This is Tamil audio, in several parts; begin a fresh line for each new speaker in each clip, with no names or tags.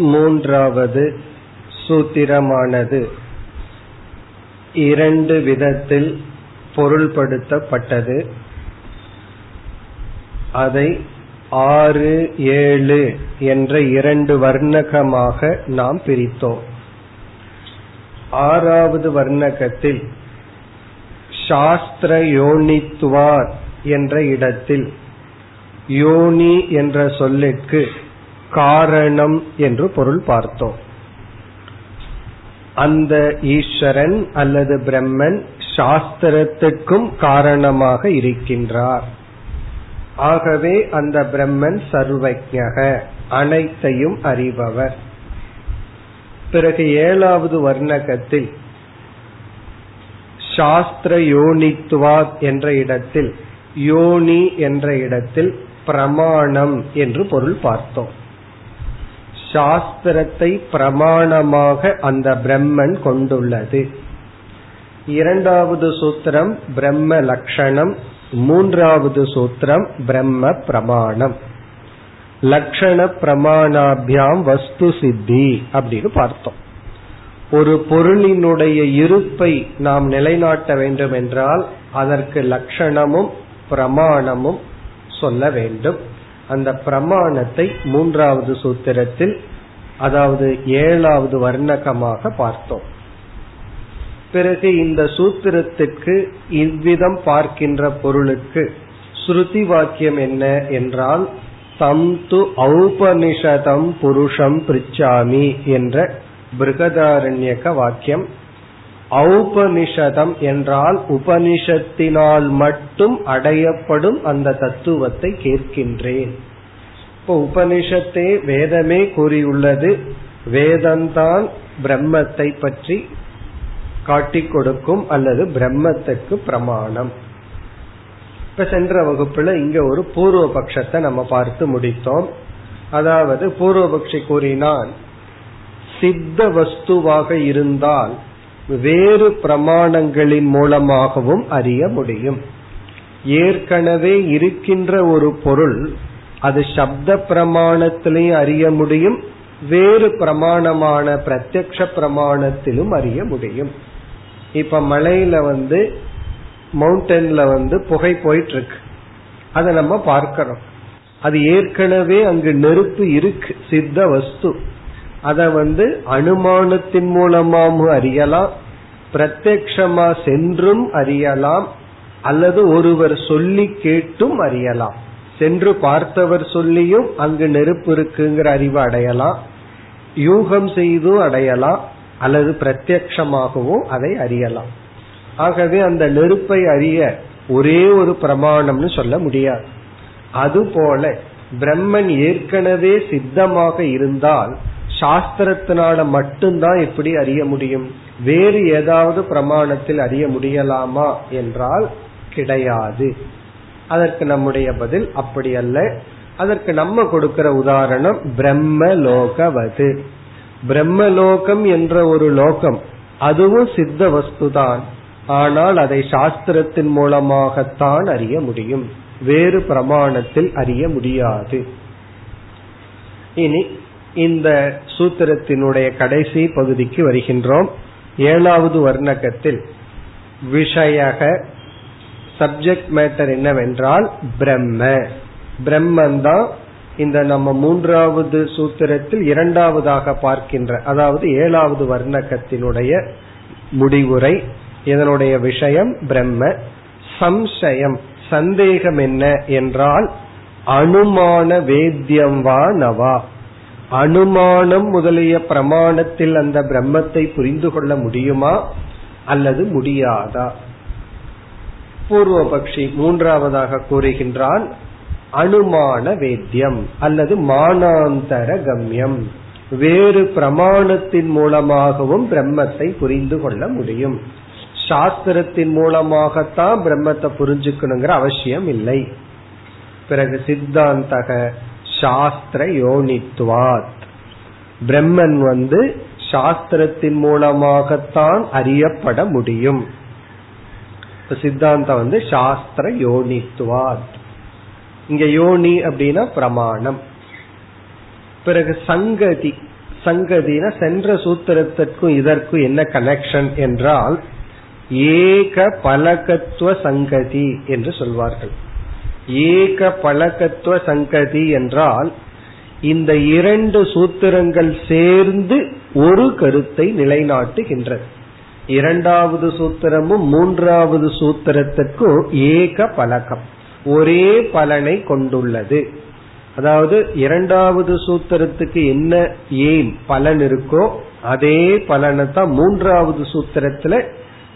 மூன்றாவது சூத்திரமானது. இரண்டு விதத்தில் பொருள்படுத்தப்பட்டது. அதை ஆறு ஏழு என்ற இரண்டு வர்ணகமாக நாம் பிரித்தோம். ஆறாவது வர்ணகத்தில் சாஸ்திர யோனித்துவார் என்ற இடத்தில் யோனி என்ற சொல்லுக்கு காரணம் என்று பொருள் பார்த்தோம். அந்த ஈஸ்வரன் அல்லது பிரம்மன் சாஸ்திரத்துக்கும் காரணமாக இருக்கின்றார். ஆகவே அந்த பிரம்மன் சர்வஜக அனைத்தையும் அறிபவர். பிறகு ஏழாவது வர்ணகத்தில் சாஸ்திர யோனித்துவா என்ற இடத்தில் யோனி என்ற இடத்தில் பிரமாணம் என்று பொருள் பார்த்தோம். சாஸ்திரத்தை பிரமாணமாக அந்த பிரம்மன் கொண்டுள்ளது. இரண்டாவது சூத்திரம் பிரம்ம லட்சணம் மூன்றாவது சூத்திரம் பிரம்ம பிரமாணம். லட்சண பிரமாணாபியாம் வஸ்து சித்தி அப்படின்னு பார்த்தோம். ஒரு பொருளினுடைய இருப்பை நாம் நிலைநாட்ட வேண்டும் என்றால் அதற்கு லட்சணமும் பிரமாணமும் சொல்ல வேண்டும். அந்த பிரமாணத்தை மூன்றாவது சூத்திரத்தில் அதாவது ஏழாவது வர்ணகமாக பார்த்தோம். பிறகு இந்த சூத்திரத்துக்கு இவ்விதம் பார்க்கின்ற பொருளுக்கு ஸ்ருதி வாக்கியம் என்ன என்றால் தம் து ஔபனிஷதம் புருஷம் பிரிச்சாமி என்ற பிருகதாரண்யக வாக்கியம் ஔபனிஷதம் என்றால் உபனிஷத்தினால் மட்டும் அடையப்படும் அந்த தத்துவத்தை கேட்கின்றேன். இப்போ உபனிஷத்தே வேதமே கூறியுள்ளது. வேதம்தான் பிரம்மத்தை பற்றி காட்டிக் கொடுக்கும் அல்லது பிரம்மத்துக்கு பிரமாணம். இப்ப சென்ற வகுப்புல இங்க ஒரு பூர்வ பட்சத்தை நம்ம பார்த்து முடித்தோம். அதாவது பூர்வபக்ஷி கூறினால் சித்த வஸ்துவாக இருந்தால் வேறு பிரமாணங்களின் மூலமாகவும் அறிய முடியும். ஏற்கனவே இருக்கின்ற ஒரு பொருள் அது சப்த பிரமாணத்திலையும் அறிய முடியும் வேறு பிரமாணமான பிரத்யக்ஷ பிரமாணத்திலும் அறிய முடியும். இப்ப மலையில வந்து மவுண்டன்ல வந்து புகை போயிட்டு இருக்கு அதை நம்ம பார்க்கிறோம். அது ஏற்கனவே அங்கு நெருப்பு இருக்கு சித்த வஸ்து. அத வந்து அனுமானத்தின் மூலமாகவும் அறியலாம் பிரத்யக்ஷமா சென்றும் அறியலாம் அல்லது ஒருவர் சொல்லி கேட்டும் அறியலாம். சென்று பார்த்தவர் சொல்லியும் அங்கு நெருப்பு இருக்குங்கிற அறிவு அடையலாம் யூகம் செய்தும் அடையலாம் அல்லது பிரத்யக்ஷமாகவும் அதை அறியலாம். ஆகவே அந்த நெருப்பை அறிய ஒரே ஒரு பிரமாணம்னு சொல்ல முடியாது. அதுபோல பிரம்மன் ஏற்கனவே சித்தமாக இருந்தால் சாஸ்திரத்தினால மட்டும்தான் எப்படி அறிய முடியும். வேறு ஏதாவது பிரமாணத்தில் அறிய முடியலாமா என்றால் கிடையாது. அதற்கு நம்முடைய பதில் அப்படி அல்ல. அதற்கு நம்ம கொடுக்கிற உதாரணம் பிரம்ம பிரம்மலோகவது. பிரம்மலோகம் என்ற ஒரு லோகம் அதுவும் சித்த வஸ்துதான். ஆனால் அதை சாஸ்திரத்தின் மூலமாகத்தான் அறிய முடியும். வேறு பிரமாணத்தில் அறிய முடியாது. இனி இந்த சூத்திரத்தினுடைய கடைசி பகுதிக்கு வருகின்றோம். ஏழாவது வர்ணகத்தில் விஷயக சப்ஜெக்ட் மேட்டர் என்னவென்றால் பிரம்ம. பிரம்மன் தான் இந்த நம்ம மூன்றாவது சூத்திரத்தில் இரண்டாவதாக பார்க்கின்ற அதாவது ஏழாவது வர்ணகத்தினுடைய முடிவுரை இதனுடைய விஷயம் பிரம்ம. சம்சயம் சந்தேகம் என்ன என்றால் அனுமான வேத்தியம் வா நவா அனுமானம் முதலிய பிரமாணத்தில் அந்த பிரம்மத்தை புரிந்து கொள்ள முடியுமா? அல்லது முடியாதா? பூர்வபக்ஷி மூன்றாவதாக கூறுகின்றான் அனுமான வேத்தியம் அல்லது மானாந்தர கம்யம். வேறு பிரமாணத்தின் மூலமாகவும் பிரம்மத்தை புரிந்து கொள்ள முடியும். சாஸ்திரத்தின் மூலமாகத்தான் பிரம்மத்தை புரிஞ்சுக்கணுங்கிற அவசியம் இல்லை. பிறகு சித்தாந்தக சாஸ்திர யோனித்வாத் பிரம்மன் வந்து சாஸ்திரத்தின் மூலமாகத்தான் அறியப்பட முடியும். சித்தாந்தம் வந்து சாஸ்திர யோனித்வாத் இங்க யோனி அப்படின்னா பிரமாணம். பிறகு சங்கதி. சங்கதினா சென்ற சூத்திரத்திற்கும் இதற்கும் என்ன கனெக்ஷன் என்றால் ஏக பலகத்துவ சங்கதி என்று சொல்வார்கள். ஏக பழக்கத்துவ சங்கதி என்றால் இந்த இரண்டு சூத்திரங்கள் சேர்ந்து ஒரு கருத்தை நிலைநாட்டுகின்றது. இரண்டாவது சூத்திரமும் மூன்றாவது சூத்திரத்துக்கும் ஏக பழக்கம். ஒரே பலனை கொண்டுள்ளது. அதாவது இரண்டாவது சூத்திரத்துக்கு என்ன ஏன் பலன் இருக்கோ அதே பலனை தான் மூன்றாவது சூத்திரத்துல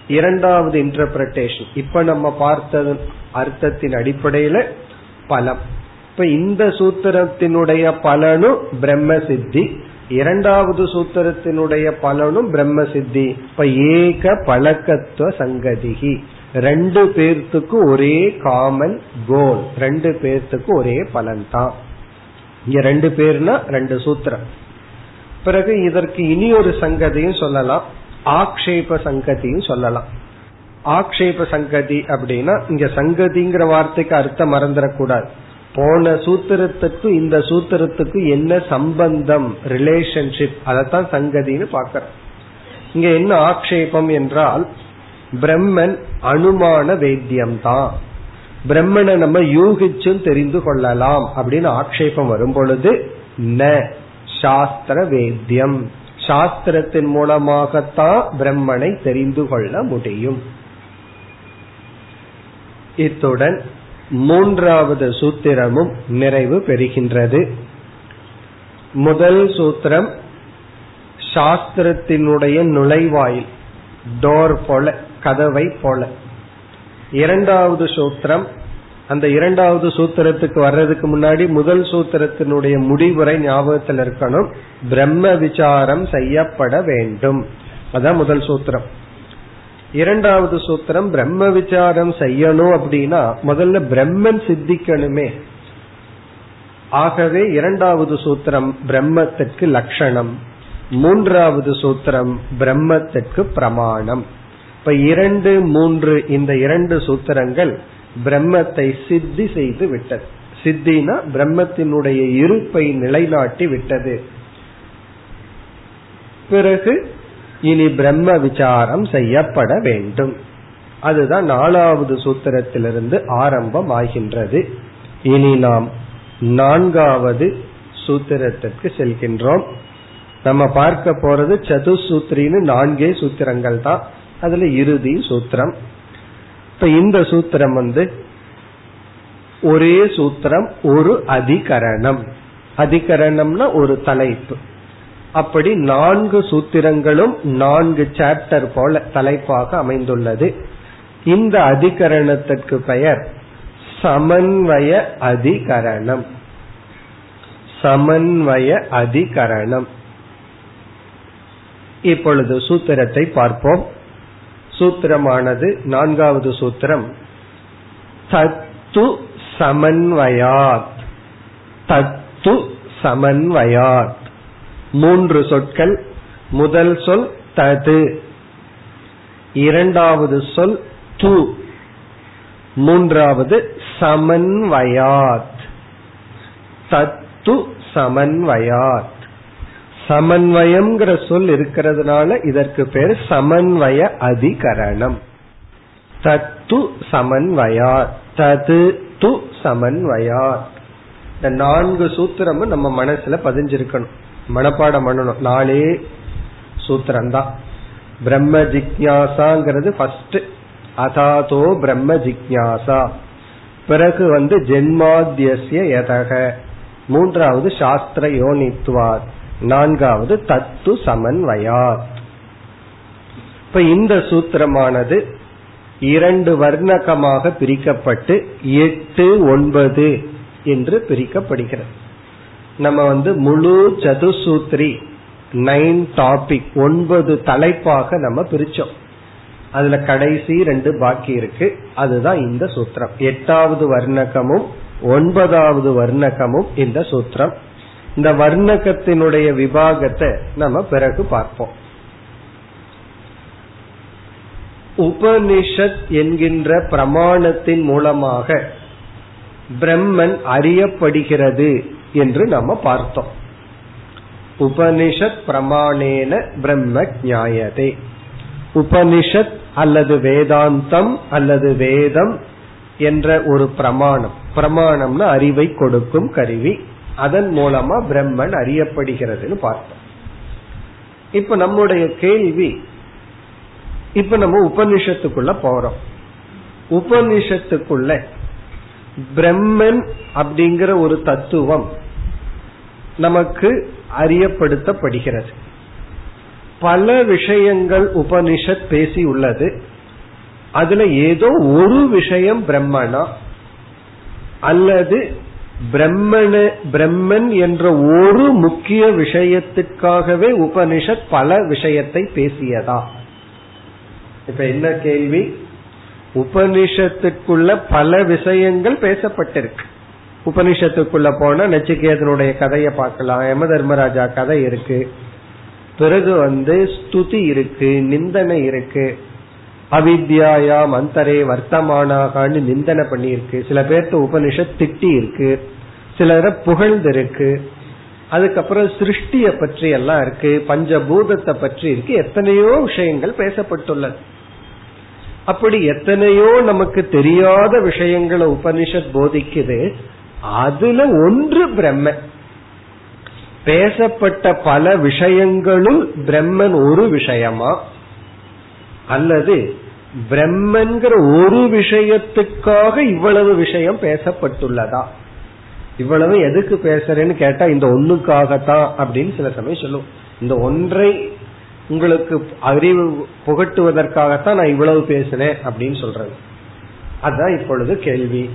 இரண்டாவது இன்டர்பிரேஷன் இப்ப நம்ம பார்த்தது அர்த்தத்தின் அடிப்படையில பலம். இப்ப இந்த சூத்திரத்தினுடைய பலனும் பிரம்ம சித்தி இரண்டாவது சூத்திரத்தினுடைய பலனும் பிரம்ம சித்தி இப்ப ஏக பழக்கத்துவ சங்கதிகி. ரெண்டு பேர்த்துக்கு ஒரே காமன் கோல் ரெண்டு பேர்த்துக்கு ஒரே பலன் தான் இங்க ரெண்டு பேர்னா ரெண்டு சூத்திரம். பிறகு இதற்கு இனி ஒரு சங்கதியும் சொல்லலாம். ஆக்ஷேப சங்கதியும் சொல்லலாம். ஆக்ஷேப சங்கதி அப்படின்னா இங்க சங்கதிங்கிற வார்த்தைக்கு அர்த்தம் மறந்துடக்கூடாது போன சூத்திரத்துக்கு இந்த சூத்திரத்துக்கு என்ன சம்பந்தம் ரிலேஷன்ஷிப் அதைத்தான் சங்கதின்னு பாக்கிறோம் இங்க என்ன ஆக்ஷேபம் என்றால் பிரம்மன் அனுமான வேத்தியம் தான் பிரம்மனை நம்ம யூகிச்சும் தெரிந்து கொள்ளலாம் அப்படின்னு ஆக்ஷேபம் வரும் பொழுது ந சாஸ்திர வேத்தியம். சாஸ்திரத்தின் மூலமாகத்தான் பிரம்மனை தெரிந்து கொள்ள முடியும். இத்துடன் மூன்றாவது சூத்திரமும் நிறைவு பெறுகின்றது. முதல் சூத்திரம் சாஸ்திரத்தினுடைய நுழைவாயில் டோர் போல கதவை போல. இரண்டாவது சூத்திரம் அந்த இரண்டாவது சூத்திரத்துக்கு வர்றதுக்கு முன்னாடி முதல் சூத்திரத்தினுடைய முடிவுரை ஞாபகத்தில் இருக்கணும். பிரம்ம விசாரம் செய்யப்பட வேண்டும். அதான் முதல் சூத்திரம். இரண்டாவது சூத்திரம் பிரம்ம விசாரம் செய்யணும் அப்படின்னா முதல்ல பிரம்மன் சித்திக்கணுமே. ஆகவே இரண்டாவது சூத்திரம் பிரம்மத்திற்கு லட்சணம். மூன்றாவது சூத்திரம் பிரம்மத்திற்கு பிரமாணம். இப்ப இரண்டு மூன்று இந்த இரண்டு சூத்திரங்கள் பிரம்மத்தை சித்தி செய்து விட்டது. சித்தினா பிரம்மத்தினுடைய இருப்பை நிலைநாட்டி விட்டது. பிறகு இனி பிரம்ம விசாரம் செய்யப்பட வேண்டும். அதுதான் நாலாவது சூத்திரத்திலிருந்து ஆரம்பம் ஆகின்றது. இனி நாம் நான்காவது சூத்திரத்திற்கு செல்கின்றோம். நம்ம பார்க்க போறது சதுசூத்திரின்னு நான்கே சூத்திரங்கள் தான் அதுல இறுதி சூத்திரம். இப்ப இந்த சூத்திரம் வந்து ஒரே சூத்திரம் ஒரு அதிகரணம். அதிகரணம்னா ஒரு தலைப்பு. அப்படி நான்கு சூத்திரங்களும் நான்கு சாப்டர் போல தலைப்பாக அமைந்துள்ளது. இந்த அதிகரணத்திற்கு பெயர் சமன்வய அதிகரணம். சமன்வய அதிகரணம். இப்பொழுது சூத்திரத்தை பார்ப்போம். சூத்திரமானது நான்காவது சூத்திரம். தத்து சமன்வயாத். தத்து சமன்வயாத். மூன்று சொற்கள் முதல் சொல் தது. இரண்டாவது சொல் து. மூன்றாவது சமன்வயாத். தத்து சமன்வயாத். சமன்வயம்ங்கிற சொல் இருக்கிறதுனால இதற்கு பேர் சமன்வய அதிகரணம். தத்து சமன்வயார் தது து சமன்வயார் இந்த நான்கு சூத்திரமும் நம்ம மனசுல பதிஞ்சிருக்கணும். மனப்பாடம் பண்ணணும். நாளே சூத்திரம் தான் பிரம்ம ஜிக்யாசாங்கிறது ஃபர்ஸ்ட் அதாதோ பிரம்ம ஜிக்யாசா. பிறகு வந்து ஜென்மாத்தியசிய எதக. மூன்றாவது சாஸ்திர யோனித்வாத். நான்காவது தத்து சமன்வயாத் இப்ப இந்த சூத்திரமானது இரண்டு வர்ணகமாக பிரிக்கப்பட்டு எட்டு ஒன்பது என்று பிரிக்கப்படுகிறது. நம்ம வந்து முழு சதுசூத்ரி நைன் டாபிக் ஒன்பது தலைப்பாக நம்ம பிரிச்சோம். அதுல கடைசி ரெண்டு பாக்கி இருக்கு. அதுதான் இந்த சூத்திரம். எட்டாவது வர்ணகமும் ஒன்பதாவது வர்ணகமும் இந்த சூத்திரம். இந்த வர்ணகத்தினுடைய விபாகத்தை நம்ம பிறகு பார்ப்போம். உபனிஷத் என்கின்ற பிரமாணத்தின் மூலமாக பிரம்மன் அறியப்படுகிறது என்று நம்ம பார்த்தோம். உபனிஷத் பிரமாணேன பிரம்ம ஜாயதே உபனிஷத் அல்லது வேதாந்தம் அல்லது வேதம் என்ற ஒரு பிரமாணம். பிரமாணம்னா அறிவை கொடுக்கும் கருவி. அதன் மூலமா பிரம்மன் அறியப்படுகிறதுன்னு பார்த்தோம். இப்ப நம்முடைய கேள்வி இப்ப நம்ம உபனிஷத்துக்குள்ள போறோம். உபனிஷத்துக்குள்ள பிரம்மன் அப்படிங்கிற ஒரு தத்துவம் நமக்கு அறியப்படுத்தப்படுகிறது. பல விஷயங்கள் உபனிஷத் பேசி உள்ளது. அதுல ஏதோ ஒரு விஷயம் பிரம்மனா அல்லது பிரம்மனு பிரம்மன் என்ற ஒரு முக்கிய விஷயத்துக்காகவே உபனிஷத் பல விஷயத்தை பேசியதா? இப்ப என்ன கேள்வி? உபனிஷத்துக்குள்ள பல விஷயங்கள் பேசப்பட்டிருக்கு. உபனிஷத்துக்குள்ள போனா நச்சிகேதனுடைய கதையை பார்க்கலாம் யம தர்மராஜா கதை இருக்கு. பிறகு வந்து ஸ்துதி இருக்கு நிந்தனை இருக்கு. அவித்யாயா அந்தரே வர்த்தமானாகான்னு நிந்தனை பண்ணியிருக்கு. சில பேர்த்த உபனிஷத் திட்டி இருக்கு சிலரை புகழ்ந்திருக்கு. அதுக்கப்புறம் சிருஷ்டிய பற்றி எல்லாம் இருக்கு. பஞ்சபூதத்தை பற்றி இருக்கு. எத்தனையோ விஷயங்கள் பேசப்பட்டுள்ளது. அப்படி எத்தனையோ நமக்கு தெரியாத விஷயங்களை உபனிஷத் போதிக்குது. அதுல ஒன்று பிரம்ம. பேசப்பட்ட பல விஷயங்களும் பிரம்மன் ஒரு விஷயமா அல்லது பிரம்மன்கிற ஒரு விஷயத்துக்காக இவ்வளவு விஷயம் பேசப்பட்டுள்ளதா? இவ்வளவு எதுக்கு பேசுறேன்னு கேட்டா இந்த ஒண்ணுக்காகத்தான் அப்படின்னு சில சமயம் சொல்லுவோம் இந்த ஒன்றை உங்களுக்கு அறிவு புகட்டுவதற்காகத்தான் நான் இவ்வளவு பேசுறேன் அப்படின்னு சொல்றது. அதுதான் இப்பொழுது கேள்வி.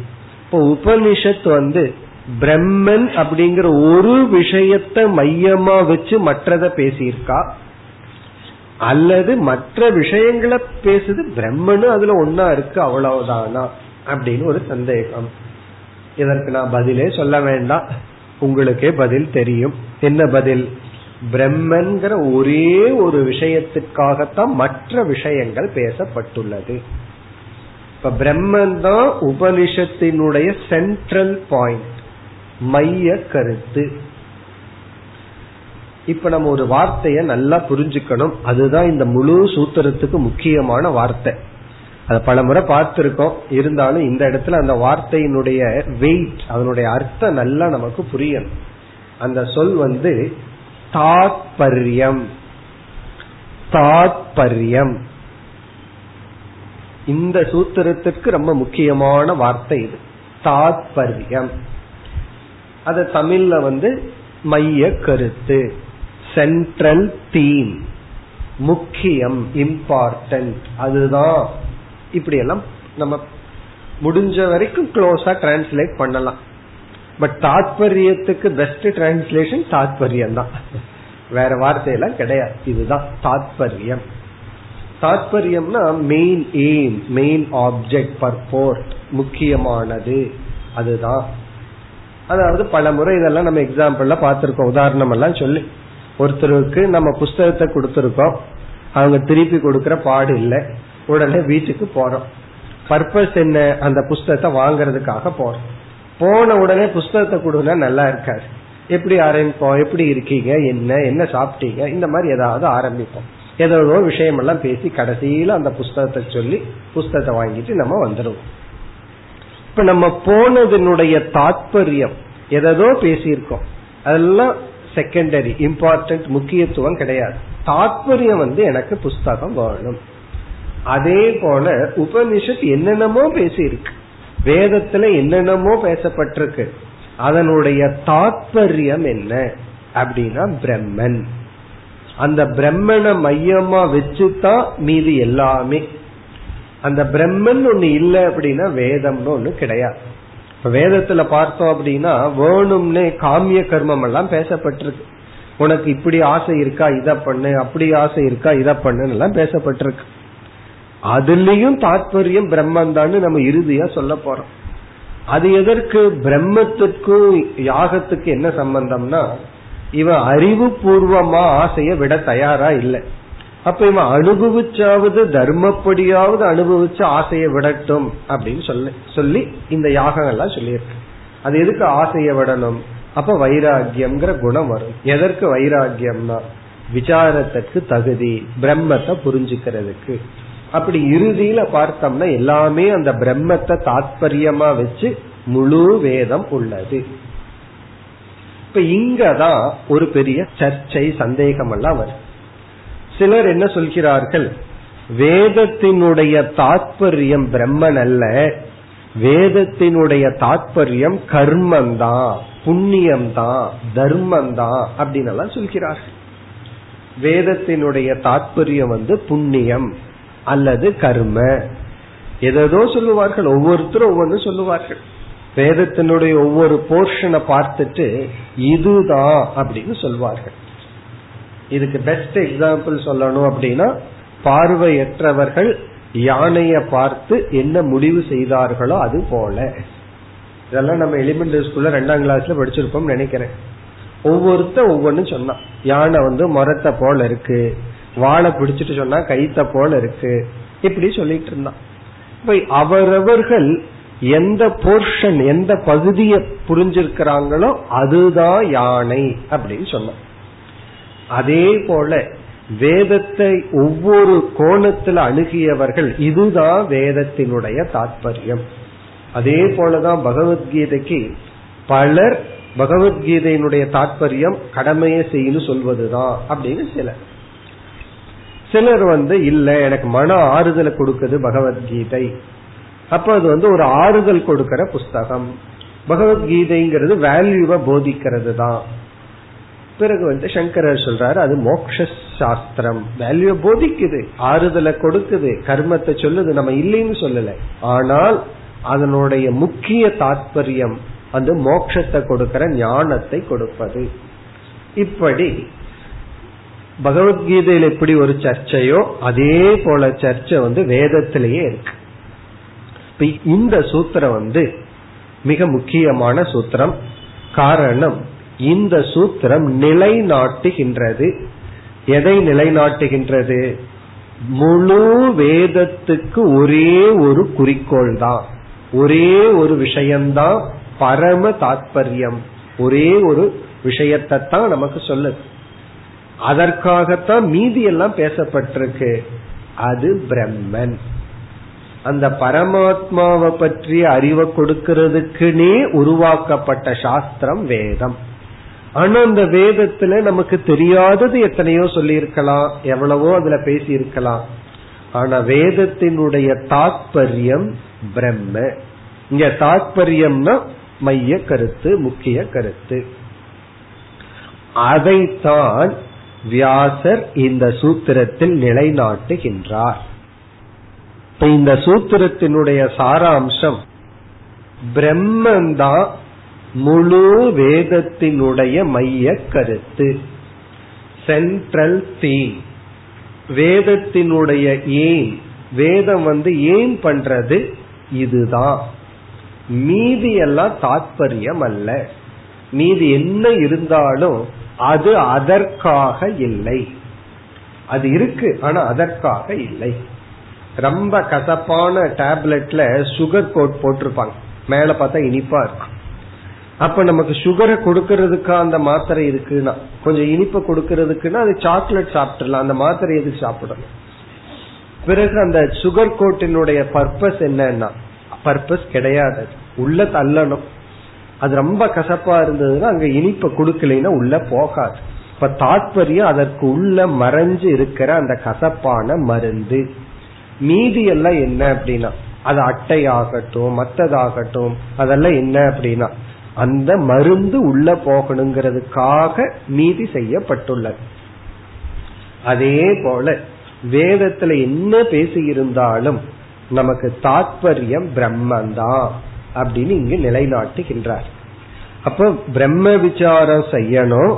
இப்போ உபனிஷத் வந்து பிரம்மன் அப்படிங்கிற ஒரு விஷயத்தை மையமா வச்சு மற்றதை பேசியிருக்கா? அல்லது மற்ற விஷயங்களை பேசுது பிரம்மனு அதுல ஒன்னா இருக்கு அவ்வளவுதானா? அப்படின்னு ஒரு சந்தேகம். இதற்கு நான் பதிலே சொல்ல வேண்டாம். உங்களுக்கே பதில் தெரியும். என்ன பதில்? பிரம்மன்கிற ஒரே ஒரு விஷயத்துக்காகத்தான் மற்ற விஷயங்கள் பேசப்பட்டுள்ளது. இப்ப பிரம்மன் தான் உபனிஷத்தினுடைய சென்ட்ரல் பாயிண்ட் மைய கருத்து. இப்ப நம்ம ஒரு வார்த்தைய நல்லா புரிஞ்சுக்கணும். அதுதான் இந்த முழு சூத்திரத்துக்கு முக்கியமான வார்த்தை. அதை பல முறை பார்த்திருக்கோம். இருந்தாலும் இந்த இடத்துல அந்த வார்த்தையினுடைய வெயிட் அதனுடைய அர்த்தம் நல்லா நமக்கு புரியணும். அந்த சொல் வந்து தாத்பரியம். தாத்பரியம். இந்த சூத்திரத்துக்கு ரொம்ப முக்கியமான வார்த்தை இது. தாத்பரியம். அது தமிழ்ல வந்து மைய கருத்து. சென்ட்ரல் தீம் முக்கியம் இம்பார்ட்டன்ட் அதுதான். இப்படி எல்லாம் நம்ம முடிஞ்ச வரைக்கும் க்ளோஸா டிரான்ஸ்லேட் பண்ணலாம். பட் தாத்பரியத்துக்கு பெஸ்ட் டிரான்ஸ்லேஷன் தாத்பரியம் தான் வேற வார்த்தையெல்லாம் கிடையாது. இதுதான் தாத்பரியம். தாத்பரியம்னா main aim main object purport முக்கியமானது. அதுதான். அதாவது பல முறை இதெல்லாம் நம்ம எக்ஸாம்பிள்ல பார்த்திருக்கோம். உதாரணம் எல்லாம் சொல்லி. ஒருத்தருக்கு நம்ம புஸ்தகத்தை கொடுத்துருக்கோம். அவங்க திருப்பி கொடுக்கற பாடு இல்லை. உடனே வீட்டுக்கு போறோம். பர்பஸ் என்ன? அந்த புஸ்தகத்தை வாங்கறதுக்காக போறோம். போன உடனே புஸ்தகத்தை கொடுனா நல்லா இருக்காது. எப்படி ஆரம்பிப்போம்? எப்படி இருக்கீங்க? என்ன? என்ன சாப்பிட்டீங்க? இந்த மாதிரி ஏதாவது ஆரம்பிப்போம். ஏதோ விஷயம் எல்லாம் பேசி கடைசியில அந்த புஸ்தகத்தை சொல்லி புஸ்தகத்தை வாங்கிட்டு நம்ம வந்துடுவோம் இப்ப நம்ம போனதனுடைய தாத்பரியம் எதோ பேசியிருக்கோம். அதெல்லாம் செகண்டரி இம்பார்ட்டன்ட் முக்கியத்துவம் கிடையாது. தாத்பரியம் வந்து எனக்கு புஸ்தகம் வேணும். அதே போல உபனிஷத் என்னென்னமோ பேசியிருக்கு. வேதத்துல என்னென்னமோ பேசப்பட்டிருக்கு. அதனுடைய தாத்பரியம் என்ன அப்படின்னா பிரம்மன். அந்த பிரம்மனை மையமா வச்சுதான் மீதி எல்லாமே. அந்த பிரம்மன் ஒண்ணு இல்லை அப்படின்னா வேதம்னு ஒண்ணு கிடையாது. இப்ப வேதத்துல பார்த்தோம் அப்படின்னா வேணும்னு காமிய கர்மம் எல்லாம் பேசப்பட்டிருக்கு. உனக்கு இப்படி ஆசை இருக்கா இத பண்ணு அப்படி ஆசை இருக்கா இத பண்ணுன்னு எல்லாம் பேசப்பட்டிருக்கு. அதுலயும் தாத்பரியம் பிரம்மன் தான் நம்ம இறுதியா சொல்ல போறோம். அது எதற்கு? பிரம்மத்துக்கும் யாகத்துக்கு என்ன சம்பந்தம்னா இவன் அறிவு பூர்வமா ஆசைய விட தயாரா இல்லை. அப்ப இவன் அனுபவிச்சாவது தர்மப்படியாவது அனுபவிச்சு ஆசையை விடட்டும் அப்படின்னு சொல்லி சொல்லி இந்த யாகங்கள்லாம் சொல்லியிருக்கு. அது எதுக்கு ஆசையை விடணும்? அப்ப வைராகியம்ங்கிற குணம் வரும். எதற்கு வைராகியம்னா விசாரத்திற்கு தகுதி பிரம்மத்தை புரிஞ்சுக்கிறதுக்கு. அப்படி இறுதியில பார்த்தோம்னா எல்லாமே அந்த பிரம்மத்தை தாத்பரியமா வச்சு முழு வேதம் உள்ளது. இப்ப இங்கதான் ஒரு பெரிய சர்ச்சை சந்தேகம் எல்லாம் வருது. சிலர் என்ன சொல்கிறார்கள்? வேதத்தினுடைய தாத்பரியம் பிரம்மன் அல்ல. வேதத்தினுடைய தாத்பரியம் கர்மந்தான் புண்ணியம்தான் தர்மந்தான் அப்படின்னு எல்லாம் சொல்கிறார்கள். வேதத்தினுடைய தாத்பரியம் வந்து புண்ணியம் அல்லது கர்ம. எதோ சொல்லுவார்கள் ஒவ்வொருத்தரும் ஒவ்வொன்று சொல்லுவார்கள். வேதத்தினுடைய ஒவ்வொரு போர்ஷனை பார்த்துட்டு இதுதான் அப்படின்னு சொல்வார்கள். இதுக்கு பெஸ்ட் எக்ஸாம்பிள் சொல்லணும் அப்படின்னா பார்வையற்றவர்கள் யானைய பார்த்து என்ன முடிவு செய்தார்களோ அது போல. இதெல்லாம் நம்ம எலிமெண்டரி ஸ்கூல்ல ரெண்டாம் கிளாஸ்ல படிச்சிருப்போம் நினைக்கிறேன். ஒவ்வொருத்த ஒவ்வொன்னு சொன்னான். யானை வந்து மரத்தை போல இருக்கு. வாழை பிடிச்சிட்டு சொன்னா கைத்த போல இருக்கு. இப்படி சொல்லிட்டு இருந்தான். அவரவர்கள் எந்த போர்ஷன் எந்த பகுதியை புரிஞ்சிருக்கிறாங்களோ அதுதான் யானை அப்படின்னு சொன்னான். அதே போல வேதத்தை ஒவ்வொரு கோணத்தில் அணுகியவர்கள் இதுதான் வேதத்தினுடைய தாற்பயம் அதே போலதான் பகவத்கீதைக்கு பலர் பகவத்கீதையினுடைய தாற்பயம் கடமையை செய்யணும் சொல்வதுதான் அப்படின்னு சிலர் சிலர் வந்து இல்ல எனக்கு மன ஆறுதலை கொடுக்குது பகவத்கீதை. அப்ப அது வந்து ஒரு ஆறுதல் கொடுக்கிற புஸ்தகம். பகவத்கீதைங்கிறது வேல்யூவை போதிக்கிறது தான் பிறகு வந்து சங்கரர் சொல்றாரு அது மோக்ஷ சாஸ்திரம் வேல்யூ போதிக்குது ஆறுதலை கொடுக்குது கர்மத்தை சொல்லுது நம்ம இல்லைன்னு சொல்லல. ஆனால் அதனுடைய முக்கிய தாற்பயம் அந்த மோட்சத்தை கொடுக்கிற ஞானத்தை கொடுப்பது. இப்படி பகவத்கீதையில் எப்படி ஒரு சர்ச்சையோ அதே போல சர்ச்சை வந்து வேதத்திலேயே இருக்கு. இந்த சூத்திரம் வந்து மிக முக்கியமான சூத்திரம். காரணம் இந்த சூத்திரம் நிலைநாட்டுகின்றது. எதை நிலைநாட்டுகின்றது? முழு வேதத்துக்கு ஒரே ஒரு குறிக்கோள் தான் ஒரே ஒரு விஷயம்தான் பரம தாத்பரியம். ஒரே ஒரு விஷயத்தை தான் நமக்கு சொல்லுது. அதற்காகத்தான் மீதி எல்லாம் பேசப்பட்டிருக்கு. அது பிரம்மன். அந்த பரமாத்மாவை பற்றிய அறிவை கொடுக்கிறதுக்குனே உருவாக்கப்பட்ட சாஸ்திரம் வேதம். ஆனா அந்த வேதத்துல நமக்கு தெரியாதது எத்தனையோ சொல்லி இருக்கலாம் எவ்வளவோ அதுல பேசி இருக்கலாம் ஆனா வேதத்தினுடைய தாத்பரியம் பிரம்ம. இங்க தாத்பரியம்னா மைய கருத்து முக்கிய கருத்து. அதைத்தான் வியாசர் இந்த சூத்திரத்தில் நிலைநாட்டுகின்றார். இந்த சூத்திரத்தினுடைய சாராம்சம் பிரம்மந்தான் முழு வேதத்தினுடைய மைய கருத்து. சென்ட்ரல் தீம் வேதத்தினுடைய ஏன் வேதம் வந்து ஏன் பண்றது? இதுதான். மீதி எல்லாம் தாற்பயம் அல்ல. மீதி என்ன இருந்தாலும் அது அதற்காக இல்லை. அது இருக்கு ஆனா அதற்காக இல்லை. ரொம்ப கசப்பான டேப்லெட்ல சுகர் கோட் போட்டிருப்பாங்க. மேல பார்த்தா இனிப்பா இருக்கும். அப்ப நமக்கு சுகரை கொடுக்கறதுக்கா அந்த மாத்திரை இருக்குன்னா? கொஞ்சம் இனிப்பை கொடுக்கறதுக்குன்னா அது சாக்லேட் சாப்பிட்டுலாம் அந்த மாத்திரை எதுக்கு சாப்பிடணும்? பிறகு அந்த சுகர் கோட்டினுடைய பர்பஸ் என்னன்னா பர்பஸ் கிடையாது. உள்ள தள்ளணும். அது ரொம்ப கசப்பா இருந்ததுன்னா அங்க இனிப்பை கொடுக்கலைன்னா உள்ள போகாது. இப்ப தாற்பயம் அதற்கு உள்ள மறைஞ்சு இருக்கிற அந்த கசப்பான மருந்து. மீதி எல்லாம் என்ன அப்படின்னா அது அட்டையாகட்டும் மத்ததாகட்டும் அதெல்லாம் என்ன அப்படின்னா அந்த மருந்து உள்ள போகணுங்கிறதுக்காக நீதி செய்யப்பட்டுள்ளது. அதே போல வேதத்துல என்ன பேசியிருந்தாலும் நமக்கு தாத்பரியம் பிரம்மந்தான் அப்படின்னு இங்கு நிலைநாட்டுகின்றார். அப்ப பிரம்ம விசாரம் செய்யணும்.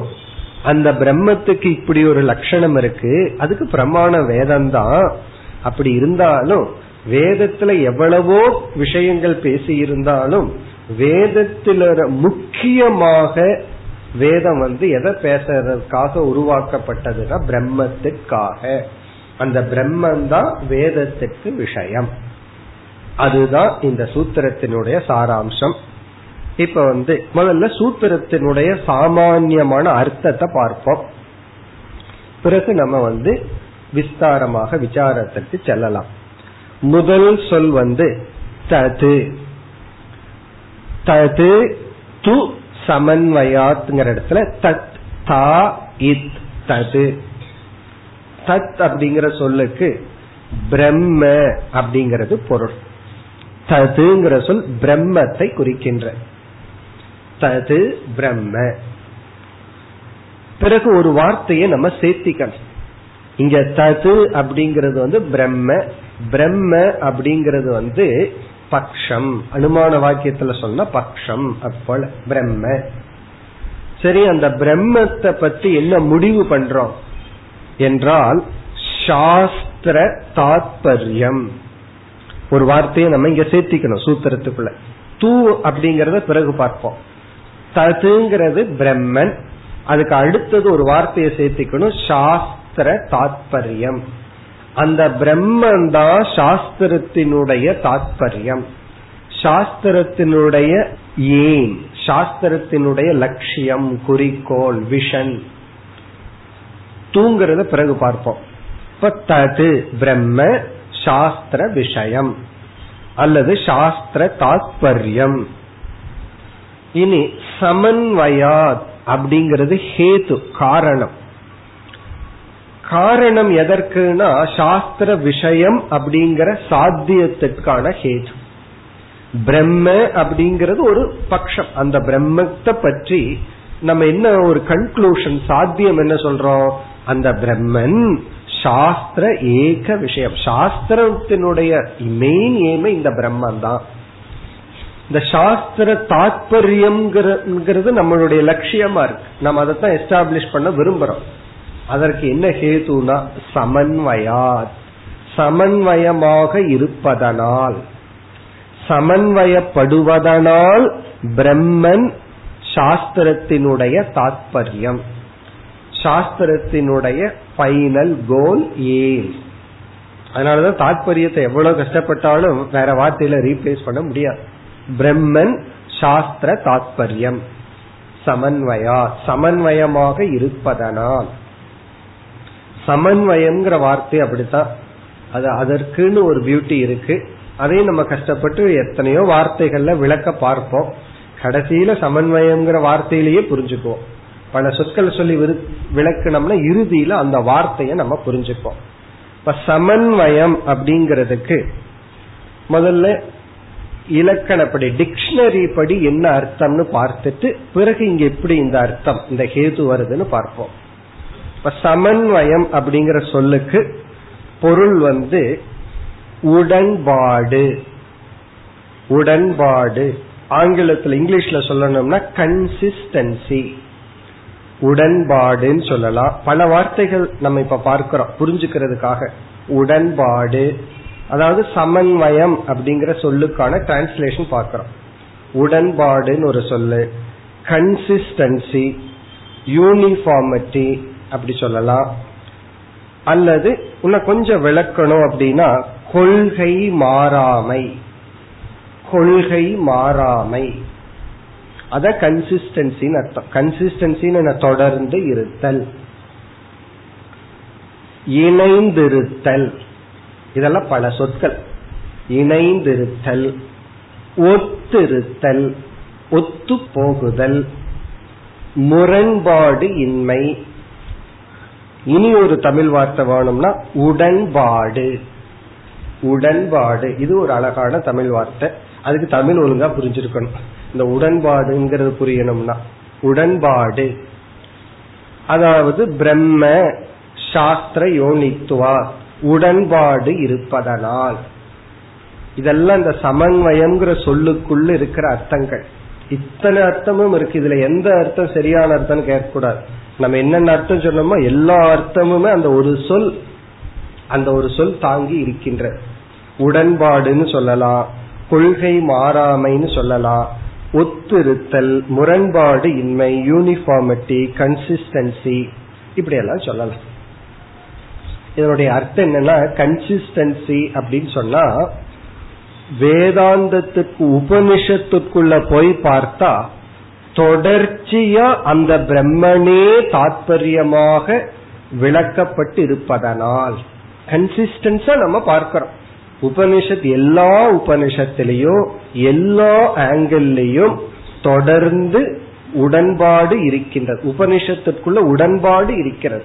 அந்த பிரம்மத்துக்கு இப்படி ஒரு லட்சணம் இருக்கு. அதுக்கு பிரமாண வேதம் தான் அப்படி இருந்தாலும் வேதத்துல எவ்வளவோ விஷயங்கள் பேசி இருந்தாலும் வேதத்தில முக்கியமாக வேதம் வந்து எதை பேசுறதுக்காக உருவாக்கப்பட்டதுன்னா பிரம்மத்துக்காக. அந்த பிரம்மன் தான் வேதத்துக்கு விஷயம். அதுதான் இந்த சூத்திரத்தினுடைய சாராம்சம். இப்ப வந்து முதல்ல சூத்திரத்தினுடைய சாமான்யமான அர்த்தத்தை பார்ப்போம். பிறகு நம்ம வந்து விஸ்தாரமாக விசாரத்திற்கு செல்லலாம். முதல் சொல் வந்து தது. தது து சமன்வயாத்ங்கிற இடத்துல தத் தா இத் தது. தத் அப்படிங்கிற சொல்லுக்கு பிரம்ம அப்படிங்கிறது பொருள். ததுங்கிற சொல் பிரம்மத்தை குறிக்கின்ற. தது பிரம்ம. பிறகு ஒரு வார்த்தையை நம்ம சேர்த்திக்கணும். இங்க தது அப்படிங்கிறது வந்து பிரம்ம பிரம்ம அப்படிங்கிறது வந்து பக்ஷம். அனுமான வாக்கியத்துல சொன்ன பக்ஷம் அப்போல பிரம்ம. சரி அந்த பிரம்மத்தை பத்தி என்ன முடிவு பண்றோம்? என்றால் சாஸ்திர தாத்பரியம். ஒரு வார்த்தையை நம்ம இங்க சேர்த்திக்கணும் சூத்திரத்துக்குள்ள. தூ அப்படிங்கறத பிறகு பார்ப்போம். ததுங்கிறது பிரம்மன். அதுக்கு அடுத்தது ஒரு வார்த்தையை சேர்த்திக்கணும் சாஸ்திர தாத்பரியம். அந்த பிரம்மன் தான் சாஸ்திரத்தினுடைய தாத்பரியம். சாஸ்திரத்தினுடைய ஏம் சாஸ்திரத்தினுடைய லட்சியம் குறிக்கோள் விஷன் தூங்குறத பிறகு பார்ப்போம். இப்ப தது பிரம்ம சாஸ்திர விஷயம் அல்லது சாஸ்திர தாத்பரியம். இனி சமன்வயாத் அப்படிங்கிறது ஹேது காரணம். காரணம் எதற்குனா சாஸ்திர விஷயம் அப்படிங்கிற சாத்தியத்திற்கான ஹேது. பிரம்ம அப்படிங்கிறது ஒரு பட்சம் அந்த பிரம்மத்தை பற்றி நம்ம என்ன ஒரு கன்க்ளூஷன் சாத்தியம் என்ன சொல்றோம்? அந்த பிரம்மன் சாஸ்திர ஏக விஷயம். சாஸ்திரத்தினுடைய மெயின் ஏம இந்த பிரம்மன் தான். இந்த சாஸ்திர தாற்பயம்ங்கிறது நம்மளுடைய லட்சியமா இருக்கு. நம்ம அதை தான் எஸ்டாப்ளிஷ் பண்ண விரும்புறோம். அதற்கு என்ன ஹேதுனா சமன்வயாத் சமன்வயமாக இருப்பதனால். சமன்வயப்படுவதனால் பிரம்மன் சாஸ்திரத்தினுடைய தாத்பரியம். சாஸ்திரத்தினுடைய பைனல் கோல் ஏம் அதனாலதான் தாத்பரியத்தை எவ்வளவு கஷ்டப்பட்டாலும் வேற வார்த்தையில ரீப்ளேஸ் பண்ண முடியாது. பிரம்மன் சாஸ்திர தாத்பரியம். சமன்வயா. சமன்வயமாக இருப்பதனால். சமன்வயம்ங்கிற வார்த்தை அப்படித்தான். அது அதற்குன்னு ஒரு பியூட்டி இருக்கு. அதையும் நம்ம கஷ்டப்பட்டு எத்தனையோ வார்த்தைகள்ல விளக்க பார்ப்போம். கடைசியில சமன்வயம்ங்கிற வார்த்தையிலேயே புரிஞ்சுக்குவோம். பல சொற்கள் சொல்லி விளக்கணும்னா இறுதியில அந்த வார்த்தையை நம்ம புரிஞ்சுப்போம் இப்ப சமன்வயம் அப்படிங்கிறதுக்கு முதல்ல இலக்கணப்படி டிக்ஷனரி படி என்ன அர்த்தம்னு பார்த்துட்டு பிறகு இங்க எப்படி இந்த அர்த்தம் இந்த ஹேது வருதுன்னு பார்ப்போம். இப்ப சமன்வயம் அப்படிங்கிற சொல்லுக்கு பொருள் வந்து உடன்பாடு. உடன்பாடு. ஆங்கிலத்தில் இங்கிலீஷ்ல சொல்லணும்னா கன்சிஸ்டன்சி உடன்பாடுன்னு சொல்லலாம். பல வார்த்தைகள் நம்ம இப்ப பார்க்கிறோம். புரிஞ்சுக்கிறதுக்காக. உடன்பாடு. அதாவது சமன்வயம் அப்படிங்கிற சொல்லுக்கான டிரான்ஸ்லேஷன் பார்க்கிறோம். உடன்பாடுன்னு ஒரு சொல்லு. கன்சிஸ்டன்சி யூனிஃபார்மிட்டி அப்படி சொல்லலாம். அல்லது உன்னை கொஞ்சம் விளக்கணும் அப்படின்னா கொள்கை மாறாமை. கொள்கை மாறாமை. அத கன்சிஸ்டன்சின்னு அர்த்தம். கன்சிஸ்டன்சின்னு தொடர்ந்து இருத்தல். இணைந்திருத்தல். இதெல்லாம் பல சொற்கள். இணைந்திருத்தல். ஒத்திருத்தல். ஒத்து போகுதல் முரண்பாடு இன்மை. இனி ஒரு தமிழ் வார்த்தை வேணும்னா உடன்பாடு. உடன்பாடு. இது ஒரு அழகான தமிழ் வார்த்தை. அதுக்கு தமிழ் ஒழுங்கா புரிஞ்சிருக்கணும். இந்த உடன்பாடுங்கிறது புரியணும்னா உடன்பாடு. அதாவது பிரம்ம சாஸ்திர யோனித்துவா உடன்பாடு இருப்பதனால். இதெல்லாம் இந்த சமன்வயம்ங்கிற சொல்லுக்குள்ள இருக்கிற அர்த்தங்கள். இத்தனை அர்த்தமும் இருக்கு. இதுல எந்த அர்த்தம் சரியான அர்த்தம் கேட்கக்கூடாது. நம்ம என்னென்ன அர்த்தம் சொன்னோமோ எல்லா அர்த்தமுமே அந்த ஒரு சொல் அந்த ஒரு சொல் தாங்கி இருக்கின்ற. உடன்பாடுன்னு சொல்லலாம் கொள்கை மாறாமைன்னு சொல்லலாம் ஒத்திருத்தல் முரண்பாடு இன்மை யூனிஃபார்மிட்டி கன்சிஸ்டன்சி இப்படி எல்லாம் சொல்லலாம். இதனுடைய அர்த்தம் என்னன்னா கன்சிஸ்டன்சி அப்படின்னு சொன்னா வேதாந்தத்துக்கு உபனிஷத்துக்குள்ள போய் பார்த்தா தொடர்ச்சியா அந்த பிரம்மனே தாத்பரியமாக விளக்கப்பட்டு இருப்பதனால் கன்சிஸ்டன்ஸா நம்ம பார்க்கிறோம். உபனிஷத் எல்லா உபனிஷத்திலையும் எல்லா ஆங்கிள்லயும் தொடர்ந்து உடன்பாடு இருக்கின்றது. உபனிஷத்துக்குள்ள உடன்பாடு இருக்கிறது.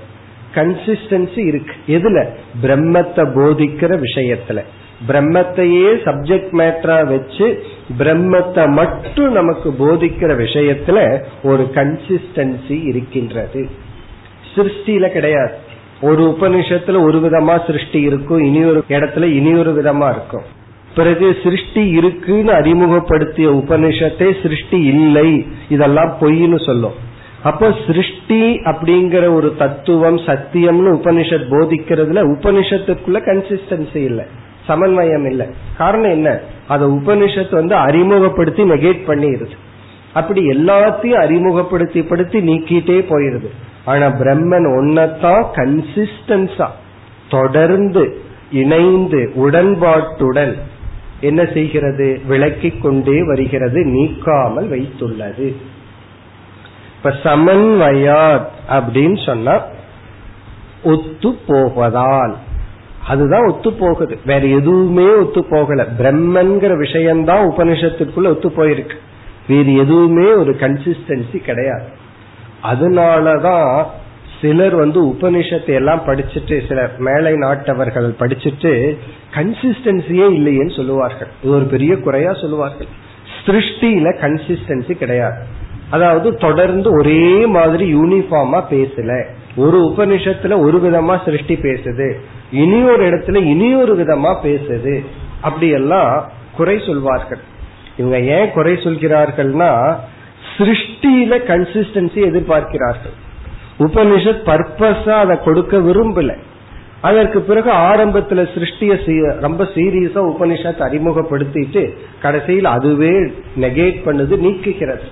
கன்சிஸ்டன்சி இருக்கு. எதுல? பிரம்மத்தை போதிக்கிற விஷயத்துல. பிரம்மத்தையே சப்ஜெக்ட் மேட்டரா வச்சு பிரம்மத்தை மட்டும் நமக்கு போதிக்கிற விஷயத்துல ஒரு கன்சிஸ்டன்சி இருக்கின்றது. சிருஷ்டியில கிடையாது. ஒரு உபனிஷத்துல ஒரு விதமா சிருஷ்டி இருக்கும் இனி ஒரு இடத்துல இனி ஒரு விதமா இருக்கும். பிறகு சிருஷ்டி இருக்குன்னு அறிமுகப்படுத்திய உபனிஷத்தை சிருஷ்டி இல்லை. இதெல்லாம் பொய்ன்னு சொல்லும். அப்போ சிருஷ்டி அப்படிங்கிற ஒரு தத்துவம் சத்தியம்னு உபனிஷத் போதிக்கிறதுல உபனிஷத்துக்குள்ள கன்சிஸ்டன்சி இல்லை. சமன்வயம் இல்லை காரணம் என்ன? அத உபனிஷத்து வந்து அறிமுகப்படுத்தி நெகேட் பண்ணிடுது அப்படி எல்லாத்தையும் அறிமுகப்படுத்தி படுத்தி நீக்கிட்டே போயிருது. ஆனா பிரம்மன் ஒன்னத்தான் கன்சிஸ்டன்ஸா தொடர்ந்து இணைந்து உடன்பாட்டுடன் என்ன செய்கிறது? விளக்கி கொண்டே வருகிறது நீக்காமல் வைத்துள்ளது. இப்ப சமன்வயாத் அப்படின்னு சொன்னா ஒத்து போவதால். அதுதான் ஒத்து போகுது வேற எதுவுமே ஒத்து போகல பிரம்மன்கிற விஷயம்தான் உபனிஷத்துக்குள்ள ஒத்து போயிருக்கு வேறு எதுவுமே ஒரு கன்சிஸ்டன்சி கிடையாது. அதனாலதான் சிலர் வந்து உபனிஷத்தை எல்லாம் படிச்சுட்டு சில மேலை நாட்டவர்கள் படிச்சுட்டு கன்சிஸ்டன்சியே இல்லையேன்னு சொல்லுவார்கள். இது ஒரு பெரிய குறையா சொல்லுவார்கள். சிருஷ்டியில கன்சிஸ்டன்சி கிடையாது. அதாவது தொடர்ந்து ஒரே மாதிரி யூனிஃபார்மா பேசல. ஒரு உபனிஷத்துல ஒரு விதமா சிருஷ்டி பேசுது. இனி ஒரு இடத்துல இனி ஒரு விதமா பேசுது. அப்படி எல்லாம் குறை சொல்வார்கள். இவங்க ஏன் குறை சொல்கிறார்கள்னா சிருஷ்டியில கன்சிஸ்டன்சி எதிர்பார்க்கிறார்கள். உபனிஷத் பர்பஸா அதை கொடுக்க விரும்பல. அதற்கு பிறகு ஆரம்பத்துல சிருஷ்டிய ரொம்ப சீரியஸா உபனிஷத் அறிமுகப்படுத்திட்டு கடைசியில் அதுவே நெகேட் பண்ணுது நீக்குகிறது.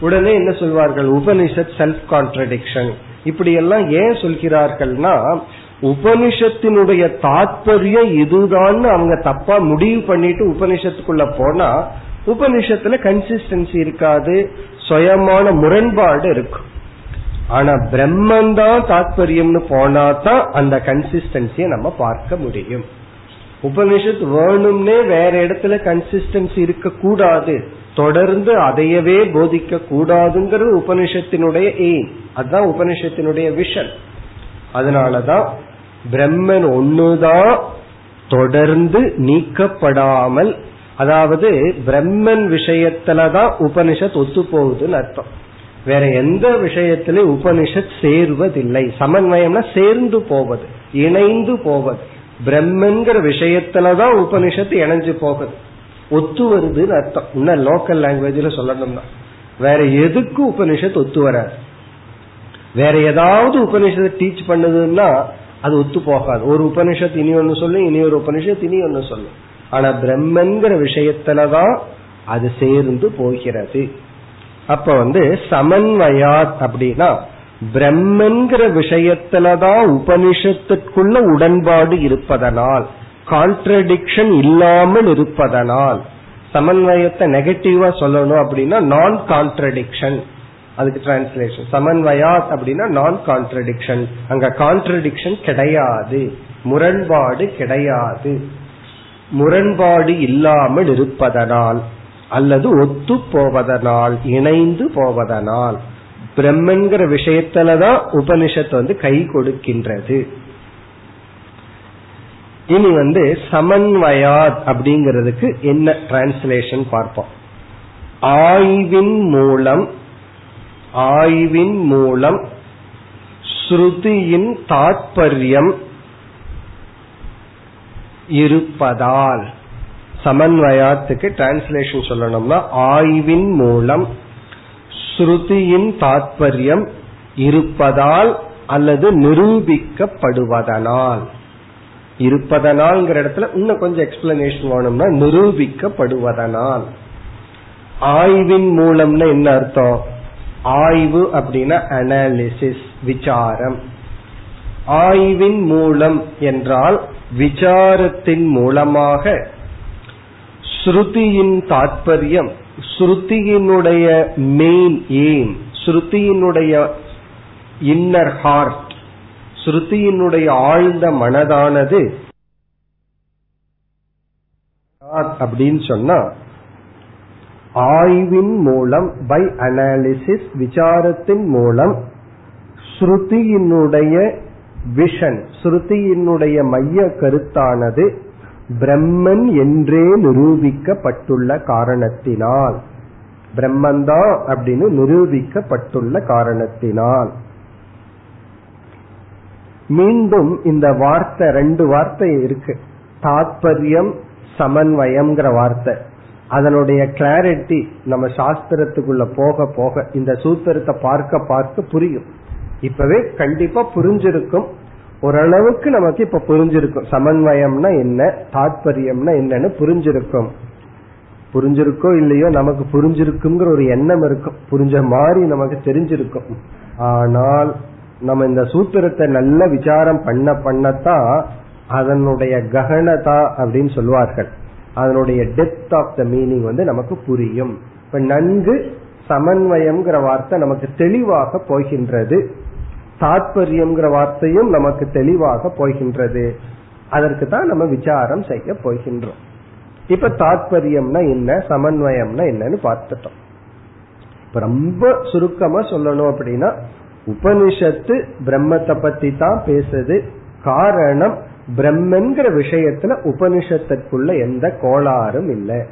உடனே என்ன சொல்வார்கள்? உபனிஷத் செல்ஃப் கான்ட்ரடிக்ஷன் இப்படி எல்லாம் ஏன் சொல்கிறார்கள்னா உபனிஷத்தினுடைய தாற்பயம் இதுதான் அவங்க தப்பா முடிவு பண்ணிட்டு உபனிஷத்துக்குள்ள போனா உபனிஷத்துல கன்சிஸ்டன்சி இருக்காது சுயமான முரண்பாடு இருக்கும். ஆனா பிரம்மன் தான் தாத்பரியம்னு போனா தான் அந்த கன்சிஸ்டன்சிய நம்ம பார்க்க முடியும். உபனிஷத் வேணும்னே வேற இடத்துல கன்சிஸ்டன்சி இருக்க கூடாது தொடர்ந்து அதையவே போதிக்க கூடாதுங்கிறது உபனிஷத்தினுடைய எய்ம் அதுதான் உபனிஷத்தினுடைய விஷன் அதனாலதான் பிரம்மன் ஒண்ணுதான் தொடர்ந்து நீக்கப்படாமல் அதாவது பிரம்மன் விஷயத்துலதான் உபனிஷத் ஒத்து போகுதுன்னு அர்த்தம். வேற எந்த விஷயத்திலும் உபனிஷத் சேர்வதில்லை. சமன்வயம்னா சேர்ந்து போவது இணைந்து போவது. பிரம்மன்கிற விஷயத்துலதான் உபனிஷத்து இணைஞ்சு போகுது. ஒத்து வருதுன்னு அர்த்தம். இன்னும் லோக்கல் லாங்குவேஜ்ல சொல்லணும்னா. வேற எதுக்கு உபனிஷத் ஒத்து வராது? வேற ஏதாவது உபனிஷத்தை டீச் பண்ணுதுன்னா அது ஒத்து போகாது. ஒரு உபனிஷத் இனி ஒன்னு சொல்லும் இனி ஒரு உபனிஷத் இனி ஒன்னு சொல்லும் ஆனா பிரம்மன்கிற விஷயத்துலதான் அது சேர்ந்து போகிறது. அப்ப வந்து சமன்வயாத் அப்படின்னா பிரம்மன்கிற விஷயத்துலதான் உபனிஷத்துக்குள்ள உடன்பாடு இருப்பதனால் கான்ட்ரடிக்ஷன் இல்லாமல் இருப்பதனால் சமன்வயத்தை நெகட்டிவா சொல்லணும் அப்படின்னா நான் கான்ட்ரடிக்ஷன் அதுக்கு டிரான்ஸ்லேஷன் சமன்வயாத் அப்படின்னா நான் கான்ட்ரடிக்ஷன் அங்க கான்ட்ரடிக்ஷன் கிடையாது. முரண்பாடு கிடையாது. முரண்பாடு இல்லாமல் இருப்பதனால் அல்லது ஒத்து போவதனால் இணைந்து போவதனால். பிரம்மன்கிற விஷயத்துலதான் உபனிஷத்து வந்து கை கொடுக்கின்றது. இனி வந்து சமன்வயாத் அப்படிங்கிறதுக்கு என்ன டிரான்ஸ்லேஷன் பார்ப்போம். ஆய்வின் மூலம் ஆய்வின் மூலம் ஸ்ருதியின் தாற்பயம் இருப்பதால் சமன்வயத்துக்கு டிரான்ஸ்லேஷன் சொல்லணும்னா ஆய்வின் மூலம் ஸ்ருதியின் தாற்பயம் இருப்பதால் அல்லது நிரூபிக்கப்படுவதனால். இருப்பதனால்ங்கிற இடத்துல இன்னும் கொஞ்சம் எக்ஸ்பிளனேஷன் வேணும்னா நிரூபிக்கப்படுவதனால். ஆய்வின் மூலம்னா என்ன அர்த்தம்? ஆய்வு அப்படின்னா அனாலிசிஸ் விசாரம். ஆய்வின் மூலம் என்றால் விசாரத்தின் மூலமாக ஸ்ருதியின் தாற்பயம் ஸ்ருதியினுடைய மெயின் எய்ம் ஸ்ருதியினுடைய இன்னர் ஹார்ட் ஸ்ருதியினுடைய ஆழ்ந்த மனதானது அப்படின்னு சொன்னா ஆய்வின் மூலம் பை அனாலிசிஸ் விசாரத்தின் மூலம் ஸ்ருதியினுடைய விஷன் ஸ்ருதியினுடைய மைய கருத்தானது பிரம்மன் என்றே நிரூபிக்கப்பட்டுள்ள காரணத்தினால். பிரம்மந்தான் அப்படின்னு நிரூபிக்கப்பட்டுள்ள காரணத்தினால். மீண்டும் இந்த வார்த்தை ரெண்டு வார்த்தை இருக்கு. தாத்பரியம் சமன்வயம்ங்கிற வார்த்தை. அதனுடைய கிளாரிட்டி நம்ம சாஸ்திரத்துக்குள்ள போக போக இந்த சூத்திரத்தை பார்க்க பார்க்க புரியும். இப்பவே கண்டிப்பா புரிஞ்சிருக்கும். ஓரளவுக்கு நமக்கு இப்ப புரிஞ்சிருக்கும். சமன்வயம்னா என்ன? தாத்பரியம்னா என்னன்னு புரிஞ்சிருக்கும். புரிஞ்சிருக்கோ இல்லையோ நமக்கு புரிஞ்சிருக்குங்கிற ஒரு எண்ணம் இருக்கும். புரிஞ்ச மாதிரி நமக்கு தெரிஞ்சிருக்கும். ஆனால் நம்ம இந்த சூத்திரத்தை நல்ல விசாரம் பண்ண பண்ணத்தான் அதனுடைய ககனதா அப்படின்னு சொல்லுவார்கள் அதனுடைய டெப்த் ஆஃப் த மீனிங் வந்து நமக்கு புரியும். இப்ப நன்கு சமன்வயம்ங்கிற வார்த்தை நமக்கு தெளிவாக போகின்றது. தாற்பயம்ங்கிற வார்த்தையும் நமக்கு தெளிவாக போகின்றது. அதற்கு தான் நம்ம விசாரம் செய்ய போகின்றோம். இப்ப தாற்பயம்னா என்ன சமன்வயம்னா என்னன்னு பார்த்துட்டோம். இப்ப ரொம்ப சுருக்கமா சொல்லணும் அப்படின்னா உபனிஷத்து பிரம்மத்தை பத்தி தான் பேசுது. காரணம் பிரம்மன்கிற விஷயத்துல உபனிஷத்திற்குள்ள எந்த கோளாறும் இல்லை.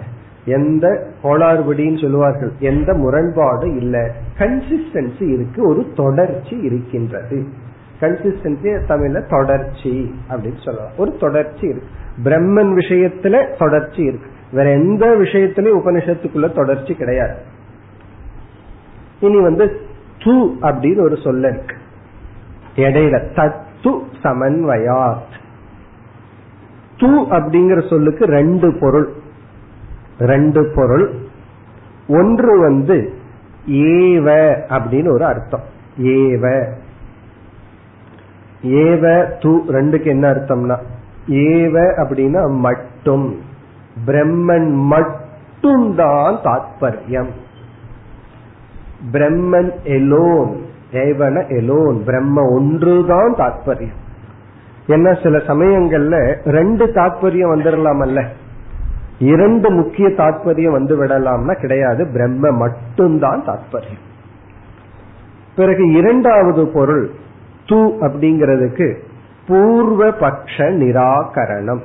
எந்த கோளாறுபடின்னு சொல்லுவார்கள். எந்த முரண்பாடும் இல்லை. கன்சிஸ்டன்சி இருக்கு. ஒரு தொடர்ச்சி இருக்கின்றது. கன்சிஸ்டன்சி தமிழ்ல தொடர்ச்சி அப்படின்னு சொல்லலாம். ஒரு தொடர்ச்சி இருக்கு. பிரம்மன் விஷயத்துல தொடர்ச்சி இருக்கு. வேற எந்த விஷயத்திலயும் உபனிஷத்துக்குள்ள தொடர்ச்சி கிடையாது. இனி வந்து து அப்படின்னு ஒரு சொல்ல இருக்கு. இடையில தத்து சமன்வயாத். து அப்படிங்கிற சொல்லுக்கு ரெண்டு பொருள். ரெண்டு பொருள். ஒன்று வந்து ஏவ அப்படின்னு ஒரு அர்த்தம். ஏவ. ஏவ து ரெண்டுக்கு என்ன அர்த்தம்னா? ஏவ அப்படின்னா மட்டும். பிரம்மன் மட்டும் தான் தாத்பரியம். பிரம்மன் எலோன் ஏவன எலோன் பிரம்ம ஒன்றுதான் தாத்பரியம். என்ன சில சமயங்கள்ல ரெண்டு தாத்பரியம் வந்துடலாமல்ல இரண்டு முக்கிய தாற்பயம் வந்து விடலாம்னா கிடையாது. பிரம்ம மட்டும்தான் தாற்பயம் பிறகு இரண்டாவது பொருள் து அப்படிங்கிறதுக்கு பூர்வ பக்ஷ நிராகரணம்.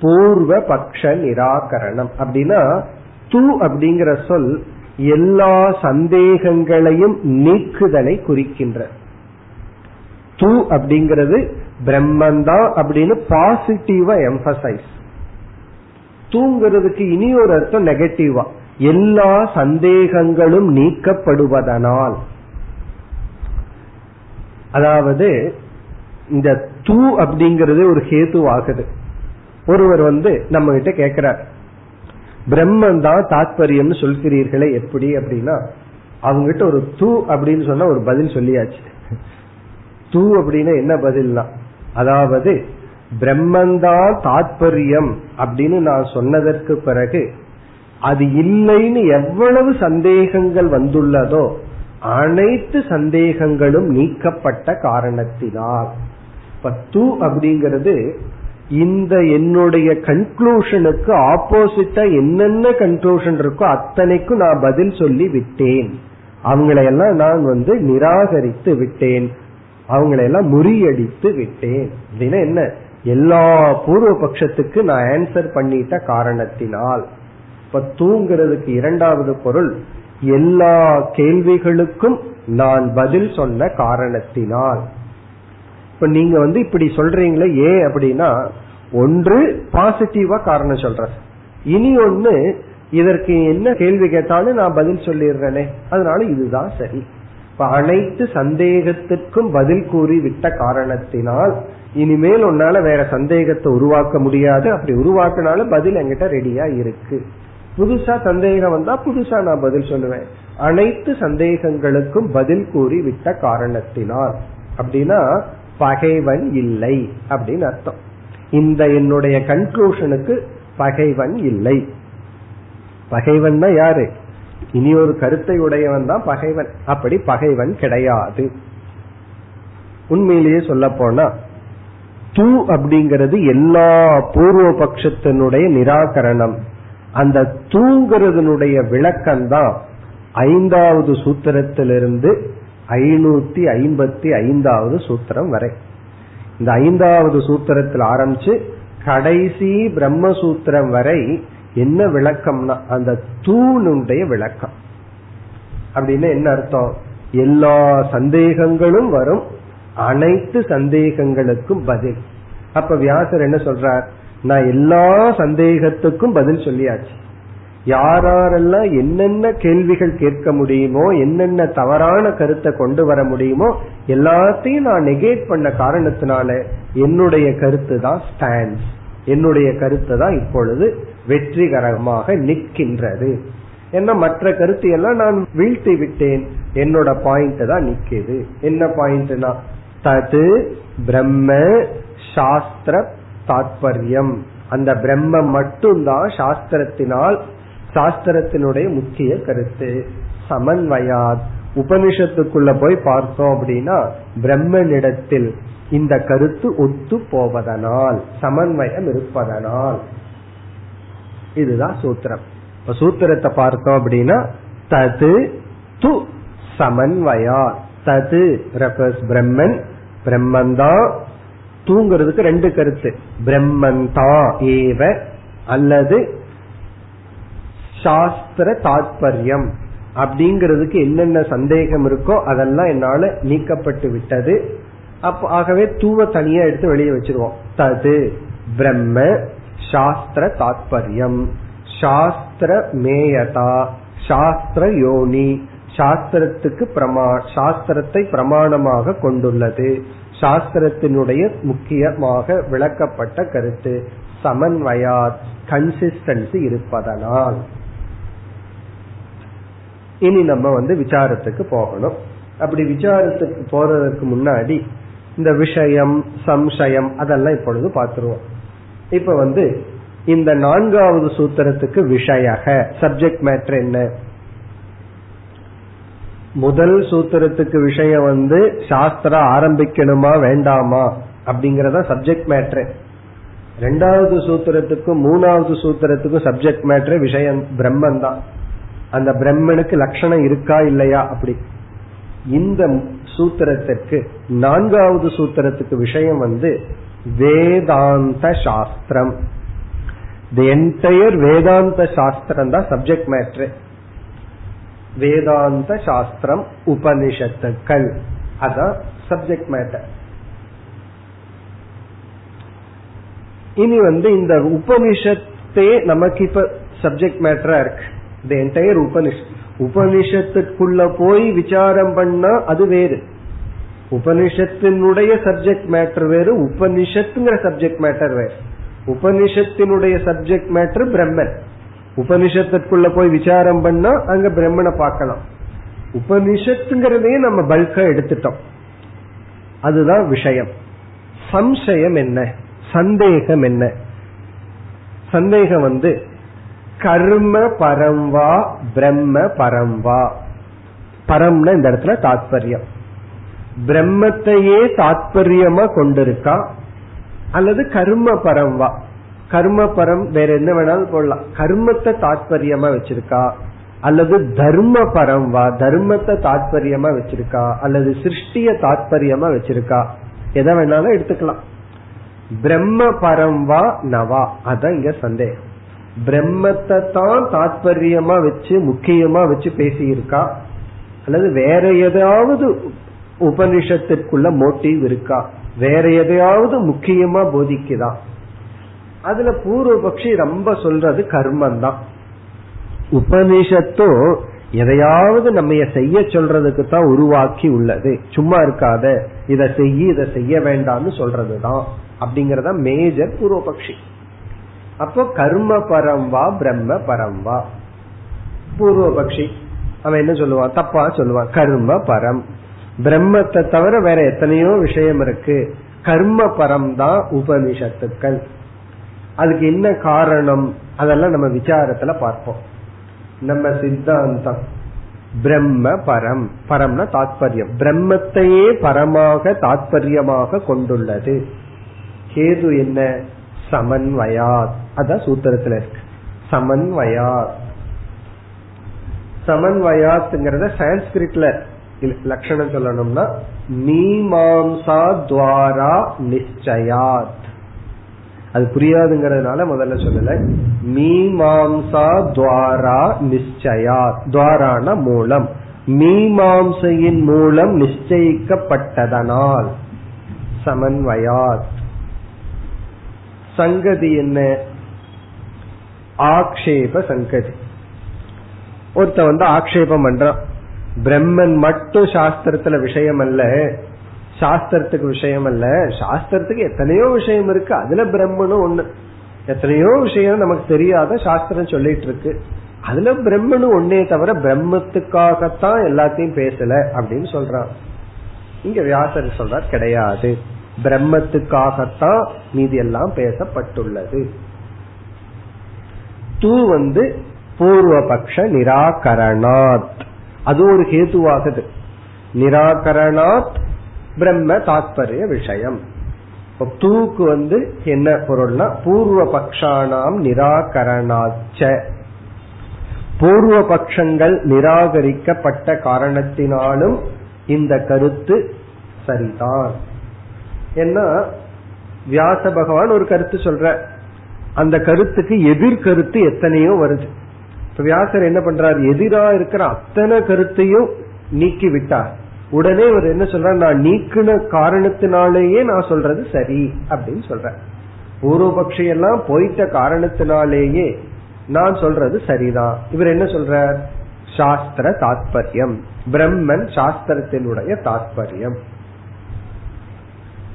பூர்வ பக்ஷ நிராகரணம். அப்படின்னா து அப்படிங்கிற சொல் எல்லா சந்தேகங்களையும் நீக்குதலை குறிக்கின்ற. து அப்படிங்கிறது பிரம்மந்தான் அப்படின்னு பாசிட்டிவா எம்பசைஸ் தூங்கிறதுக்கு இனி ஒரு அர்த்தம் நெகட்டிவா எல்லா சந்தேகங்களும் நீக்கப்படுவதனால். அதாவது இந்த தூ அப்படிங்கறது ஒரு ஹேத்து ஆகுது ஒருவர் வந்து நம்ம கிட்ட கேக்குறார். பிரம்மன் தான் தாத்பரியம்னு சொல்கிறீர்களே எப்படி அப்படின்னா அவங்ககிட்ட ஒரு தூ அப்படின்னு சொன்னா ஒரு பதில் சொல்லியாச்சு. தூ அப்படின்னா என்ன பதில்னா அதாவது பிரம்மந்தான் தாத்பரியம் அப்படின்னு நான் சொன்னதற்கு பிறகு அது இல்லைன்னு எவ்வளவு சந்தேகங்கள் வந்துள்ளதோ அனைத்து சந்தேகங்களும் நீக்கப்பட்ட காரணத்தினால். பத்து அப்படிங்கிறது இந்த என்னுடைய கன்க்ளூஷனுக்கு ஆப்போசிட்டா என்னென்ன கன்க்ளூஷன் இருக்கோ அத்தனைக்கும் நான் பதில் சொல்லி விட்டேன் அவங்களையெல்லாம் நான் வந்து நிராகரித்து விட்டேன். அவங்களையெல்லாம் முறியடித்து விட்டேன். அப்படின்னா என்ன? எல்லா பூர்வ பட்சத்துக்கு நான் ஆன்சர் பண்ணிட்ட காரணத்தினால். இப்ப தூங்கிறதுக்கு இரண்டாவது பொருள் எல்லா கேள்விகளுக்கும் நான் பதில் சொன்ன காரணத்தினால். இப்ப நீங்க வந்து இப்படி சொல்றீங்களே ஏன் அப்படின்னா ஒன்று பாசிட்டிவா காரணம் சொல்ற இனி ஒன்னு இதற்கு என்ன கேள்வி கேட்டாலும் நான் பதில் சொல்லிடுறேனே. அதனால இதுதான் சரி. இப்ப அனைத்து சந்தேகத்திற்கும் பதில் கூறி விட்ட காரணத்தினால் இனிமேல் உன்னால வேற சந்தேகத்தை உருவாக்க முடியாது. அப்படி உருவாக்கினாலும் பதில் என்கிட்ட ரெடியா இருக்கு. புதுசா சந்தேகம் வந்தா புதுசா நான் பதில் சொல்லுவேன். அனைத்து சந்தேகங்களுக்கும் பதில் கூறி விட்ட காரணத்தினால். அப்படின்னா பகைவன் இல்லை அப்படின்னு அர்த்தம். இந்த என்னுடைய கன்க்ளூஷனுக்கு பகைவன் இல்லை. பகைவன் யாரு? இனி ஒரு கருத்தை உடையவன் தான் பகைவன். அப்படி பகைவன் கிடையாது. உண்மையிலேயே சொல்ல போனா தூ அப்படிங்கிறது எல்லா பூர்வ பட்சத்தினுடைய நிராகரணம். அந்த தூங்கிறதுனுடைய விளக்கம் தான் ஐந்தாவது சூத்திரத்திலிருந்து ஐநூத்தி ஐம்பத்தி ஐந்தாவது சூத்திரம் வரை. இந்த ஐந்தாவது சூத்திரத்தில் ஆரம்பிச்சு கடைசி பிரம்மசூத்திரம் வரை என்ன விளக்கம்னா அந்த தூணுடைய விளக்கம். அப்படின்னு என்ன அர்த்தம்? எல்லா சந்தேகங்களும் வரும். அனைத்து சந்தேகங்களுக்கும் பதில். அப்ப வியாசர் என்ன சொல்றார்? நான் எல்லா சந்தேகத்துக்கும் பதில் சொல்லியாச்சு. யாரெல்லாம் என்னென்ன கேள்விகள் கேட்க முடியுமோ என்னென்ன தவறான கருத்தை கொண்டு வர முடியுமோ எல்லாத்தையும் நான் நெகேட் பண்ண காரணத்தினால என்னுடைய கருத்து தான் ஸ்டாண்ட்ஸ் என்னுடைய கருத்து தான் இப்பொழுது வெற்றிகரமாக நிற்கின்றது. என்ன மற்ற கருத்து எல்லாம் நான் வீழ்த்தி விட்டேன். என்னோட பாயிண்ட் தான் நிக்குது என்ன பாயிண்ட்னா தது பிரம்ம சாஸ்திர தாத்பரியம். அந்த பிரம்ம மட்டும்தான் சாஸ்திரத்தினால் சாஸ்திரத்தினுடைய முக்கிய கருத்து. சமன்வயாத். உபனிஷத்துக்குள்ள போய் பார்த்தோம் அப்படின்னா பிரம்மனிடத்தில் இந்த கருத்து ஒத்து போவதனால் சமன்வயம் இருப்பதனால். இதுதான் சூத்திரம். இப்ப சூத்திரத்தை பார்த்தோம் அப்படின்னா தது து சமன்வயா. தது ரெஃபர்ஸ் பிரம்மன் பிரம்மந்தான் தூங்குறதுக்கு ரெண்டு கருத்து. பிரம்மந்தா ஏவ அல்லது சாஸ்திர தாத்பரியம். அப்படிங்கிறதுக்கு என்னென்ன சந்தேகம் இருக்கோ அதெல்லாம் என்னால நீக்கப்பட்டு விட்டது. அப்ப ஆகவே தூவ தனியா எடுத்து வெளியே வச்சிருவோம். தது பிரம்ம சாஸ்திர தாத்பரியம். சாஸ்திர மேயதா சாஸ்திர யோனி. சாஸ்திரத்துக்கு பிரமா சாஸ்திரத்தை பிரமாணமாக கொண்டுள்ளது. சாஸ்திரத்தினுடைய முக்கியமாக விளக்கப்பட்ட கருத்து சமன்வயார் கன்சிஸ்டன்சி இருப்பதனால். இனி நம்ம வந்து விசாரத்துக்கு போகணும். அப்படி விசாரத்துக்கு போறதுக்கு முன்னாடி இந்த விஷயம் சம்சயம் அதெல்லாம் இப்பொழுது பார்த்துருவோம். இப்ப வந்து இந்த நான்காவது சூத்திரத்துக்கு விஷயக சப்ஜெக்ட் மேட்ரு என்ன? முதல் சூத்திரத்துக்கு விஷயம் வந்து சாஸ்திரம் ஆரம்பிக்கணுமா வேண்டாமா அப்படிங்கறத சப்ஜெக்ட் மேட்ரு ரெண்டாவது சூத்திரத்துக்கும் மூணாவது சூத்திரத்துக்கும் சப்ஜெக்ட் மேட்ரு விஷயம் பிரம்மன் தான் அந்த பிரம்மனுக்கு லட்சணம் இருக்கா இல்லையா அப்படி. இந்த சூத்திரத்திற்கு நான்காவது சூத்திரத்துக்கு விஷயம் வந்து வேதாந்த சாஸ்திரம். தி என்டையர் வேதாந்த சாஸ்திரம் தான் சப்ஜெக்ட் மேட்ரு வேதாந்த சாஸ்திரம் உபனிஷத்துக்கள். அதான் சப்ஜெக்ட் மேட்டர் இனி வந்து இந்த உபனிஷத்தே நமக்கு இப்ப சப்ஜெக்ட் மேட்டரா இருக்கு. இந்த என்டையர் உபனிஷத் உபனிஷத்துக்குள்ள போய் விசாரம் பண்ணா அது வேறு. உபனிஷத்தினுடைய சப்ஜெக்ட் மேட்டர் வேறு உபனிஷத்துங்கிற சப்ஜெக்ட் மேட்டர் வேறு. உபனிஷத்தினுடைய சப்ஜெக்ட் மேட்டர் பிரம்மன். உபனிஷத்துக்குள்ள போய் விசாரம் பண்ணா அங்க பிரம்மனை பார்க்கலாம். உபனிஷத்துங்கிறதே நம்ம பல்கா எடுத்துட்டோம். அதுதான் விஷயம். சம்சயம் என்ன? சந்தேகம் என்ன? சந்தேகம் வந்து கர்ம பரம்வா பிரம்ம பரம்வா பரம்னா இந்த இடத்துல தாத்பரியம். பிரம்மத்தையே தாத்பரியமா கொண்டிருக்கா? அல்லது கர்ம பரம்வா கர்ம பரம் வேற என்ன வேணாலும் போடலாம். கர்மத்தை தாத்பரியமா வச்சிருக்கா? அல்லது தர்ம பரம்வா தர்மத்தை தாத்பரியமா வச்சிருக்கா? அல்லது சிருஷ்டிய தாத்பரியமா வச்சிருக்கா? எதை வேணாலும் எடுத்துக்கலாம். பிரம்ம பரம்வா நவா. அதான் இங்க சந்தேகம். பிரம்மத்தை தான் தாத்பரியமா வச்சு முக்கியமா வச்சு பேசியிருக்கா? அல்லது வேற எதாவது உபனிஷத்திற்குள்ள மோட்டிவ் இருக்கா? வேற எதையாவது முக்கியமா போதிக்குதா? அதுல பூர்வபக்ஷி ரொம்ப சொல்றது கர்மம் தான் உபனிஷத்தோ எதையாவது நம்ம செய்ய சொல்றதுக்கு தான் உருவாக்கி உள்ளது. சும்மா இருக்காத. இதை செய்ய இதை செய்ய வேண்டாம்னு சொல்றதுதான். அப்படிங்கறத மேஜர் பூர்வபக்ஷி. அப்போ கர்ம பரம் வா பிரம்ம பரம் வா. பூர்வபக்ஷி அவன் என்ன சொல்லுவான்? தப்பா சொல்லுவான். கர்ம பரம். பிரம்மத்தை தவிர வேற எத்தனையோ விஷயம் இருக்கு. கர்ம பரம் தான் உபனிஷத்துக்கள். அதுக்கு என்ன காரணம்? அதெல்லாம் நம்ம விசாரத்துல பார்ப்போம். நம்ம சித்தாந்தம். பிரம்ம பரம். பரம்னா தாத்பரியம். பிரம்மத்தையே பரமாக தாத்பரியமாக கொண்டுள்ளது. கேது என்ன? சமன்வயாத். அதான் சூத்திரத்துல இருக்கு. சமன்வயாத். சமன்வயாத்ங்கிறத சான்ஸ்கிரிட்ல லட்சணம் சொல்லணும்னா மீமாம்சா துவாரா நிச்சயாத். அது புரியாதுங்கிறதுனால முதல்ல சொல்லல. மீமாம்சா துவாரா நிச்சயா துவாரான மூலம். மீமாம்சையின் மூலம் நிச்சயிக்கப்பட்டதனால். சமன்வயாத். சங்கதி என்ன? ஆக்ஷேப சங்கதி. ஒருத்த வந்து ஆக்ஷேபம் பண்றான். பிரம்மன் மட்டும் சாஸ்திரத்துல விஷயம் அல்ல சாஸ்திரத்துக்கு விஷயம் அல்ல சாஸ்திரத்துக்கு எத்தனையோ விஷயம் இருக்கு. அதுல பிரம்மனும் ஒண்ணு. எத்தனையோ விஷயம் நமக்கு தெரியாத சாஸ்திரம் சொல்லிட்டு இருக்கு. அதுல பிரம்மனும் ஒன்னே தவிர பிரம்மத்துக்காகத்தான் எல்லாத்தையும் பேசல அப்படின்னு சொல்றான். இங்க வியாசர் சொல்றார் கிடையாது. பிரம்மத்துக்காகத்தான் மீதி எல்லாம் பேசப்பட்டுள்ளது. தூ வந்து பூர்வபக்ஷ நிராகரணாத். அது ஒரு ஹேதுவாகுது நிராகரணாத் பிரம்ம தாத்பரிய விஷயம். தூக்கு வந்து என்ன பொருள்னா பூர்வ பக்ஷானாம் நிராகரணாச்ச. பூர்வ பட்சங்கள் நிராகரிக்கப்பட்ட காரணத்தினாலும் இந்த கருத்து சரிதான். ஏன்னா வியாச பகவான் ஒரு கருத்து சொல்ற. அந்த கருத்துக்கு எதிர்கருத்து எத்தனையோ வருது. இப்ப வியாசர் என்ன பண்றாரு? எதிரா இருக்கிற அத்தனை கருத்தையும் நீக்கி விட்டார். உடனே இவர் என்ன சொல்ற நான் நீக்கின காரணத்தினாலேயே நான் சொல்றது சரி அப்படின்னு சொல்றேன் பூர்வபக்ஷி எல்லாம் போயிட்ட காரணத்தினாலேயே நான் சொல்றது சரிதான். இவர் என்ன சொல்றார்? சாஸ்திர தாத்பரியம். பிரம்மன் சாஸ்திரத்தினுடைய தாத்பரியம்.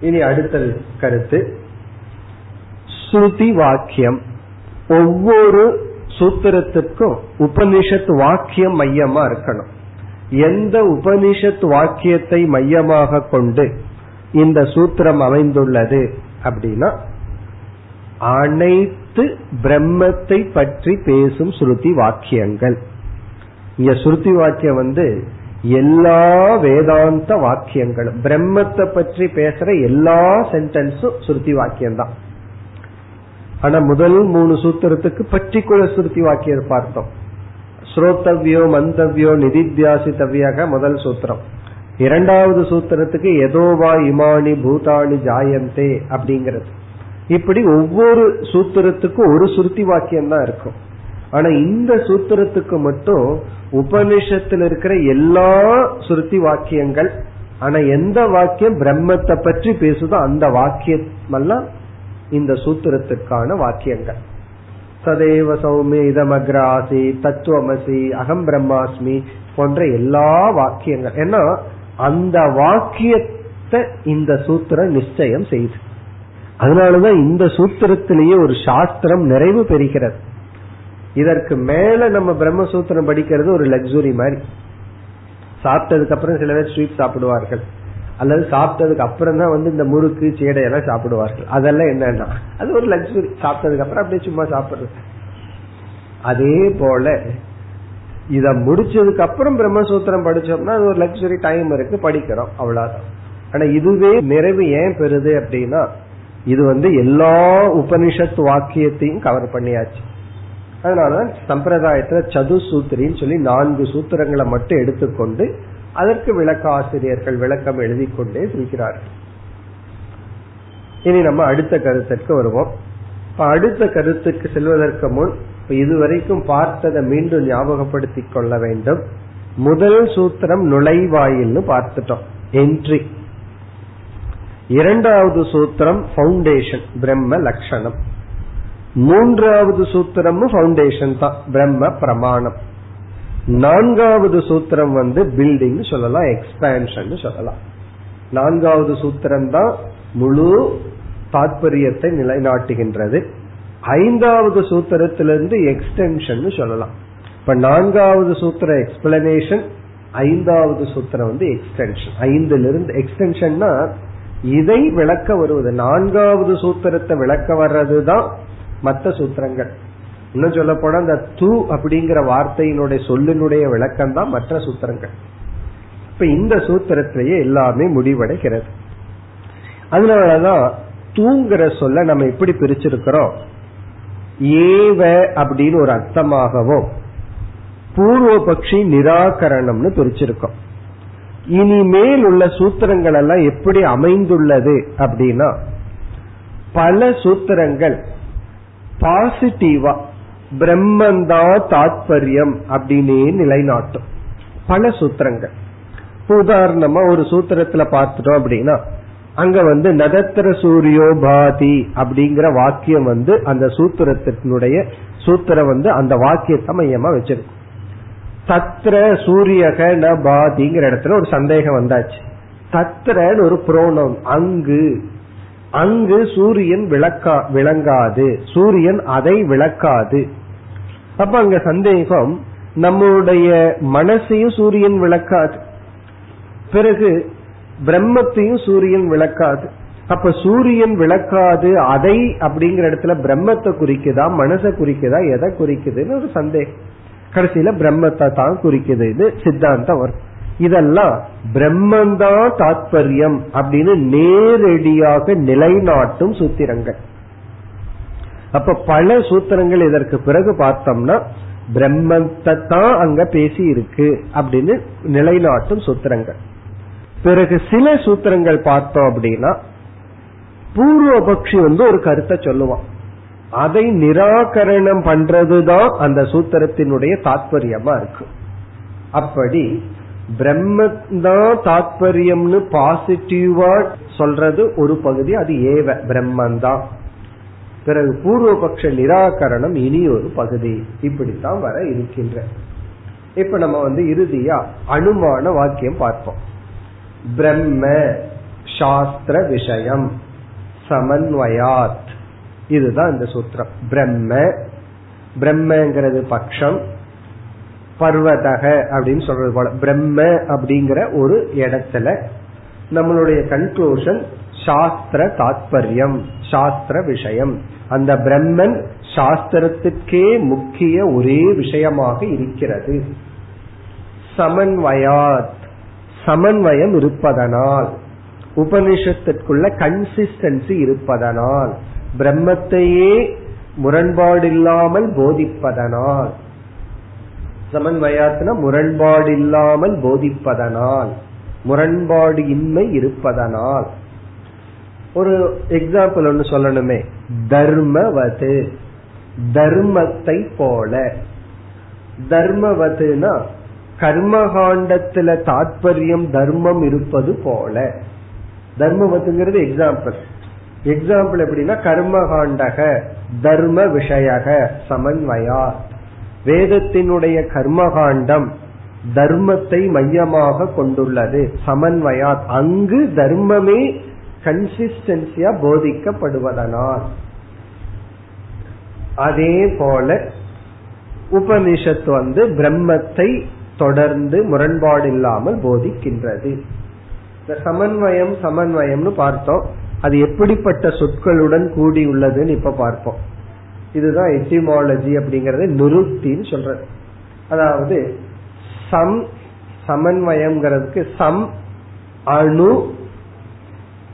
இனி அடுத்த கருத்து. ஸ்ருதி வாக்கியம். ஒவ்வொரு சூத்திரத்துக்கும் உபனிஷத் வாக்கியம் மையமா இருக்கணும். எந்த உபனிஷத் வாக்கியத்தை மையமாக கொண்டு இந்த சூத்திரம் அமைந்துள்ளது அப்படின்னா அனைத்து பிரம்மத்தை பற்றி பேசும் ஸ்ருதி வாக்கியங்கள். இங்க ஸ்ருதி வாக்கியம் வந்து எல்லா வேதாந்த வாக்கியங்களும். பிரம்மத்தை பற்றி பேசுற எல்லா சென்டென்ஸும் ஸ்ருதி வாக்கியம் தான் ஆனா முதல் மூணு சூத்திரத்துக்கு பர்டிகுலர் ஸ்ருதி வாக்கியம் பார்த்தோம். ஸ்ரோத்தவ்யோ மந்தவ்யோ நிதித்தியாசித்தவ்யாக முதல் சூத்திரம். இரண்டாவது சூத்திரத்துக்கு எதோவா இமானி பூதானி ஜாயந்தே அப்படிங்கிறது. இப்படி ஒவ்வொரு சூத்திரத்துக்கும் ஒரு சுருத்தி வாக்கியம் தான் இருக்கும். ஆனா இந்த சூத்திரத்துக்கு மட்டும் உபனிஷத்துல இருக்கிற எல்லா சுருத்தி வாக்கியங்கள் ஆனா எந்த வாக்கியம் பிரம்மத்தை பற்றி பேசுதோ அந்த வாக்கியம் எல்லாம் இந்த சூத்திரத்துக்கான வாக்கியங்கள். சதேவ சௌமி இதமக்ராசி தத்துவமசி அகம் பிரம்மாஸ்மி போன்ற எல்லா வாக்கியங்கள். ஏன்னா அந்த வாக்கியத்தை இந்த சூத்திரம் நிச்சயம் செய்து. அதனாலதான் இந்த சூத்திரத்திலேயே ஒரு சாஸ்திரம் நிறைவு பெறுகிறது. இதற்கு மேல நம்ம பிரம்மசூத்திரம் படிக்கிறது ஒரு லக்ஸுரி மாதிரி. சாப்பிட்டதுக்கு அப்புறம் சில பேர் ஸ்வீட் சாப்பிடுவார்கள். அல்லது சாப்பிட்டதுக்கு அப்புறம் தான் வந்து இந்த முறுக்கு சீடையெல்லாம் சாப்பிடுவார்கள். அதெல்லாம் என்னன்னா அது ஒரு லக்ஸுரி சாப்பிட்டதுக்கு அப்புறம் அப்படியே சும்மா சாப்பிடுறது. அதே போல இத முடிச்சதுக்கு அப்புறம் பிரம்மசூத்திரம் படிச்சோம்னா அது ஒரு லக்ஸுரி டைம் இருக்கு படிக்கிறோம் அவ்வளவுதான். ஆனா இதுவே நிறைவு ஏன் பெறுது அப்படின்னா இது வந்து எல்லா உபனிஷத் வாக்கியத்தையும் கவர் பண்ணியாச்சு. அதனாலதான் சம்பிரதாயத்துல சதுசூத்திரின்னு சொல்லி நான்கு சூத்திரங்களை மட்டும் எடுத்துக்கொண்டு அதற்கு விளக்க ஆசிரியர்கள் விளக்கம் எழுதி கொண்டே செல்கிறார்கள். இனி நம்ம அடுத்த கருத்திற்கு வருவோம். அடுத்த கருத்துக்கு செல்வதற்கு முன் இதுவரைக்கும் பார்த்ததை மீண்டும் ஞாபகப்படுத்தி கொள்ள வேண்டும். முதல் சூத்திரம் நுழைவாயில்னு பார்த்துட்டோம். என்ட்ரி இரண்டாவது சூத்திரம் பவுண்டேஷன் பிரம்ம லட்சணம். மூன்றாவது சூத்திரமும் பவுண்டேஷன் தான். பிரம்ம பிரமாணம். நான்காவது சூத்திரம் வந்து பில்டிங் சொல்லலாம் எக்ஸ்பேன்ஷன் சொல்லலாம். நான்காவது சூத்திரம் தான் முழு தாற்பயத்தை நிலைநாட்டுகின்றது. ஐந்தாவது சூத்திரத்திலிருந்து எக்ஸ்டென்ஷன் சொல்லலாம். இப்ப நான்காவது சூத்திர எக்ஸ்பிளனேஷன் ஐந்தாவது சூத்திரம் வந்து எக்ஸ்டென்ஷன் ஐந்துல இருந்து எக்ஸ்டென்ஷன்னா இதை விளக்க வருவது நான்காவது சூத்திரத்தை விளக்க வர்றதுதான் மற்ற சூத்திரங்கள். இன்னும் சொல்ல போனா அந்த தூ அப்படிங்கிற வார்த்தையினுடைய சொல்லினுடைய விளக்கம் தான் மற்ற சூத்திரங்கள். இப்ப இந்த சூத்திரத்திலேயே எல்லாமே முடிவடைகிறது. அதனாலதான் தூங்குற சொல்ல நம்ம எப்படி பிரிச்சிருக்கிறோம்? ஏவ அப்படின்னு ஒரு அர்த்தமாகவும் பூர்வபக்ஷி நிராகரணம்னு பிரிச்சிருக்கோம். இனிமேல் உள்ள சூத்திரங்கள் எல்லாம் எப்படி அமைந்துள்ளது அப்படின்னா பல சூத்திரங்கள் பாசிட்டிவா பிரம்மந்தா தாத்பரியம் அப்படின்னே நிலைநாட்டும். பல சூத்திரங்கள். உதாரணமா ஒரு சூத்திரத்துல பார்த்துட்டோம் அப்படின்னா அங்க வந்து நதத்திர சூரியோ பாதி அப்படிங்கிற வாக்கியம் வந்து அந்த சூத்திரத்தினுடைய சூத்திரம் வந்து அந்த வாக்கியத்தை மையமா வச்சிருக்கும் தத்ர சூரியக ந பாதிங்கிற இடத்துல ஒரு சந்தேகம் வந்தாச்சு. தத்ரன்னு ஒரு புரோணம் அங்கு. அங்கு சூரியன் விளக்கா விளங்காது. சூரியன் அதை விளக்காது. அப்ப அங்க சந்தேகம் நம்முடைய மனசையும் சூரியன் விளக்காது. பிறகு பிரம்மத்தையும் சூரியன் விளக்காது. அப்ப சூரியன் விளக்காது அதை அப்படிங்கிற இடத்துல பிரம்மத்தை குறிக்குதா மனசை குறிக்குதா எதை குறிக்குதுன்னு ஒரு சந்தேகம். கடைசியில பிரம்மத்தை தான் குறிக்குது இது சித்தாந்தம் வரும். இதெல்லாம் பிரம்மந்தான் தாத்பரியம் அப்படின்னு நேரடியாக நிலைநாட்டும் சூத்திரங்கள். அப்ப பல சூத்திரங்கள் இதற்கு பிறகு பார்த்தோம்னா பிரம்மத்தை தான் அங்க பேசி இருக்கு அப்படின்னு நிலைநாட்டும் சூத்திரங்கள். பிறகு சில சூத்திரங்கள் பார்த்தோம் அப்படின்னா பூர்வபக்ஷி வந்து ஒரு கருத்தை சொல்லுவான். அதை நிராகரணம் பண்றதுதான் அந்த சூத்திரத்தினுடைய தாத்பரியமா இருக்கு. அப்படி பிரம்மந்தான் தாத்பரியம்னு பாசிட்டிவா சொல்றது ஒரு பகுதி அது ஏவ பிரம்மந்தான் பிறகு பூர்வபக்ஷ நிராகரணம் இனி ஒரு பகுதி. இப்படித்தான் வர இருக்கின்ற. இப்ப நம்ம வந்து இறுதியா அனுமான வாக்கியம் பார்ப்போம். பிரம்ம சாஸ்திர விஷயம் சமன்வயாத். இதுதான் இந்த சூத்திரம். பிரம்ம பிரம்மங்கிறது பக்ஷம் பர்வதக அப்படின்னு சொல்றது போல. பிரம்ம அப்படிங்கிற ஒரு இடத்துல நம்மளுடைய கன்க்ளூஷன் சாஸ்திர தாத்பரியம் சாஸ்திர விஷயம். அந்த பிரம்மன் சாஸ்திரத்துக்கே முக்கிய ஒரே விஷயமாக இருக்கிறது. சமன்வயாத். சமன்வயம் இருப்பதனால் உபனிஷத்திற்குள்ள கன்சிஸ்டன்சி இருப்பதனால் பிரம்மத்தையே முரண்பாடில்லாமல் போதிப்பதனால் சமன்வயாத்னா முரண்பாடில்லாமல் போதிப்பதனால் முரண்பாடு இன்மை இருப்பதனால். ஒரு எக்ஸாம்பிள் ஒன்று சொல்லணுமே. தர்மவது தர்மத்தை போல. தர்மவதுனா கர்மகாண்டத்துல தாற்பயம் தர்மம் இருப்பது போல. தர்மவத்துங்கிறது எக்ஸாம்பிள் எக்ஸாம்பிள் எப்படின்னா கர்மகாண்டக தர்ம விஷயக சமன்வயா. வேதத்தினுடைய கர்மகாண்டம் தர்மத்தை மையமாக கொண்டுள்ளது. சமன்வயா அங்கு தர்மமே கன்சிஸ்டன்சியா போதிக்கப்படுவதனால். அதே போல உபனிஷத்து வந்து பிரம்மத்தை தொடர்ந்து முரண்பாடு இல்லாமல் போதிக்கின்றது. இந்த சமன்வயம் சமன்வயம்னு பார்த்தோம். அது எப்படிப்பட்ட சொற்களுடன் கூடியுள்ளதுன்னு இப்ப பார்ப்போம். இதுதான் எட்டிமாலஜி அப்படிங்கறது நிருப்தின்னு சொல்றது. அதாவது சம் சமன்வயம்ங்கிறதுக்கு சம் அணு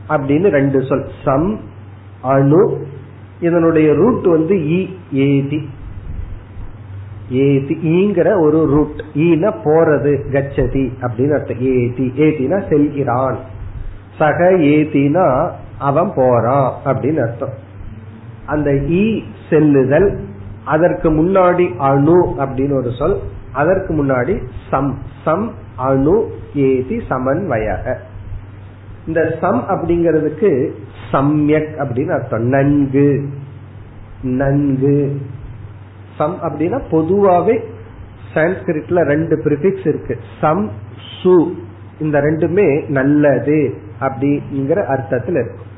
அப்படின்னு ரெண்டு சொல். சம் அணு இதனுடைய ரூட் வந்து இ ஏதி ஏதி ஈங்கிற ஒரு ரூட் ஈன போறது கச்சதி அப்படின்னு அர்த்தம். ஏதி ஏதினா செல்கிறான். சக ஏதினா அவன் போறான் அப்படின்னு அர்த்தம். அந்த ஈ செல்லுதல் அதற்கு முன்னாடி அணு அப்படின்னு ஒரு சொல் அதற்கு முன்னாடி சம் சம் அணு ஏதி சமன்வயக. இந்த சம் அப்படிங்கிறதுக்கு சம்யக் அப்படின்னு அர்த்தம். நன்கு நன்கு. சம் அப்படின்னா பொதுவாவே சான்ஸ்கிரிட்ல ரெண்டு பிரிபிக்ஸ் இருக்கு. சம் சு. இந்த ரெண்டுமே நல்லது அப்படிங்கிற அர்த்தத்தில் இருக்கும்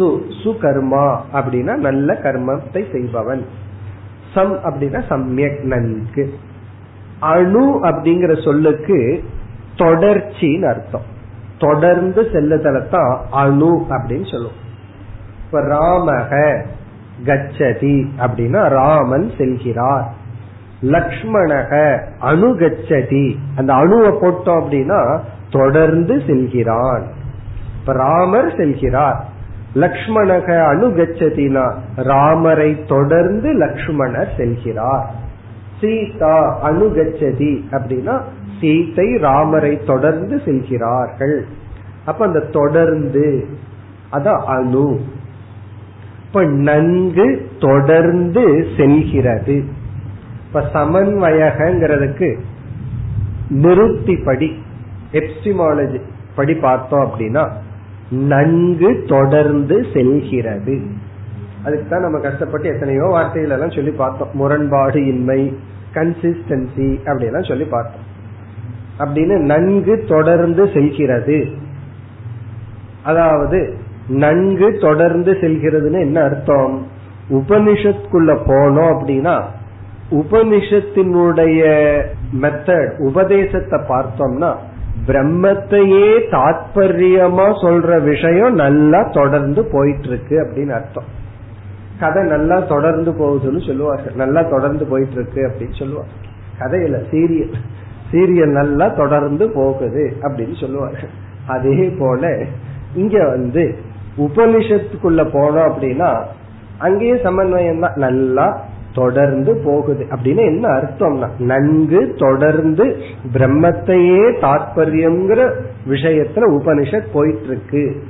சு சுகர்மா அப்படின்னா நல்ல கர்மத்தை செய்பவன். சம் அப்படின்னா சம்யக் நன்கு. அணு அப்படிங்கிற சொல்லுக்கு தொடர்ச்சின்னு அர்த்தம். தொடர்ந்து செல்லுதலத்தான் அணு அப்படின்னு சொல்லுவோம் இப்ப ராமக கச்சதி அப்படின்னா ராமன் செல்கிறார். லக்ஷ்மணக அணுகச்சதி. அந்த அணுவை போட்டோம் அப்படின்னா தொடர்ந்து செல்கிறான். இப்ப ராமர் செல்கிறார். லக்ஷ்மணக அணுகச்சதினா. ராமரை தொடர்ந்து லக்ஷ்மணர் செல்கிறார். சீதா அணுகச்சதி அப்படின்னா சீத்தை ராமரை தொடர்ந்து செல்கிறார்கள். அப்ப அந்த தொடர்ந்து அதான் அணு. இப்ப நன்கு தொடர்ந்து செல்கிறது. இப்ப சமன்வயகிறதுக்கு நிறுத்திப்படி எப்சிமாலஜி படி பார்த்தோம் அப்படின்னா நன்கு தொடர்ந்து செல்கிறது. அதுக்கு தான் நம்ம கஷ்டப்பட்டு எத்தனையோ வார்த்தைகள் எல்லாம் சொல்லி பார்த்தோம். முரண்பாடு இன்மை கன்சிஸ்டன்சி அப்படியெல்லாம் சொல்லி பார்த்தோம். அப்படின்னு நன்கு தொடர்ந்து செல்கிறது. அதாவது நன்கு தொடர்ந்து செல்கிறதுன்னு என்ன அர்த்தம்? உபனிஷத்துக்குள்ள போனோம் அப்படின்னா உபனிஷத்தினுடைய மெத்தட் உபதேசத்தை பார்த்தோம்னா பிரம்மத்தையே தாத்பரியமா சொல்ற விஷயம் நல்லா தொடர்ந்து போயிட்டு இருக்கு அப்படின்னு அர்த்தம். கதை நல்லா தொடர்ந்து போகுதுன்னு சொல்லுவாங்க நல்லா தொடர்ந்து போயிட்டு இருக்கு அப்படின்னு சொல்லுவாங்க கதையில சீரியல் சீரியல் நல்லா தொடர்ந்து போகுது அப்படின்னு சொல்லுவாங்க அதே போல இங்க வந்து உபனிஷத்துக்குள்ள போனோம் அப்படின்னா அங்கேயே சமன்வயம் தான் நல்லா தொடர்ந்து போகுது. அப்படின்னு என்ன அர்த்தம்னா நன்கு தொடர்ந்து பிரம்மத்தையே தாற்பயம்ங்கிற விஷயத்துல உபனிஷத் போயிட்டு இருக்கு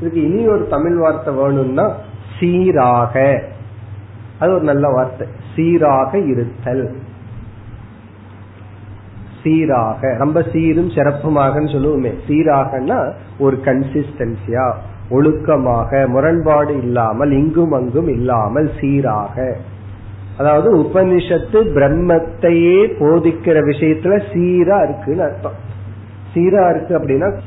இதுக்கு இனி ஒரு தமிழ் வார்த்தை வேணும்னா சீராக. அது ஒரு நல்ல வார்த்தை. சீராக இருத்தல். சீராக. ரொம்ப சீரும் சிறப்புமாக சொல்லுவோமே. சீராகனா ஒரு கன்சிஸ்டன்சியா ஒழுக்கமாக முரண்பாடு இல்லாமல் இங்கும் அங்கும் இல்லாமல் சீராக. அதாவது உபனிஷத்து பிரம்மத்தையே போதிக்கிற விஷயத்துல சீரா இருக்குன்னு அர்த்தம். சீரா இருக்கு அப்படின்னா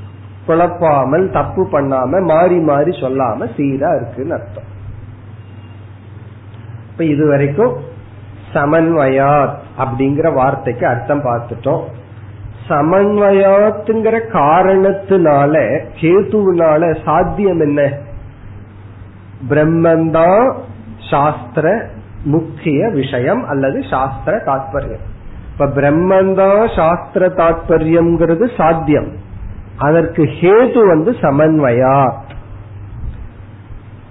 குழப்பாமல் தப்பு பண்ணாம மாறி மாறி சொல்லாம சீரா இருக்குன்னு அர்த்தம். இப்ப இது வரைக்கும் சமன்வயாத் அப்படிங்கிற வார்த்தைக்கு அர்த்தம் பார்த்துட்டோம். சமன்வயாத்துங்கிற காரணத்தினால கேதுவினால சாத்தியம் என்ன? பிரம்மந்தான் சாஸ்திர முக்கிய விஷயம் அல்லது சாஸ்திர தாத்பரியம். இப்ப பிரம்மந்தான் சாஸ்திர தாத்பரியம்ங்கிறது சாத்தியம். அதற்கு ஹேது வந்து சமன்வயா.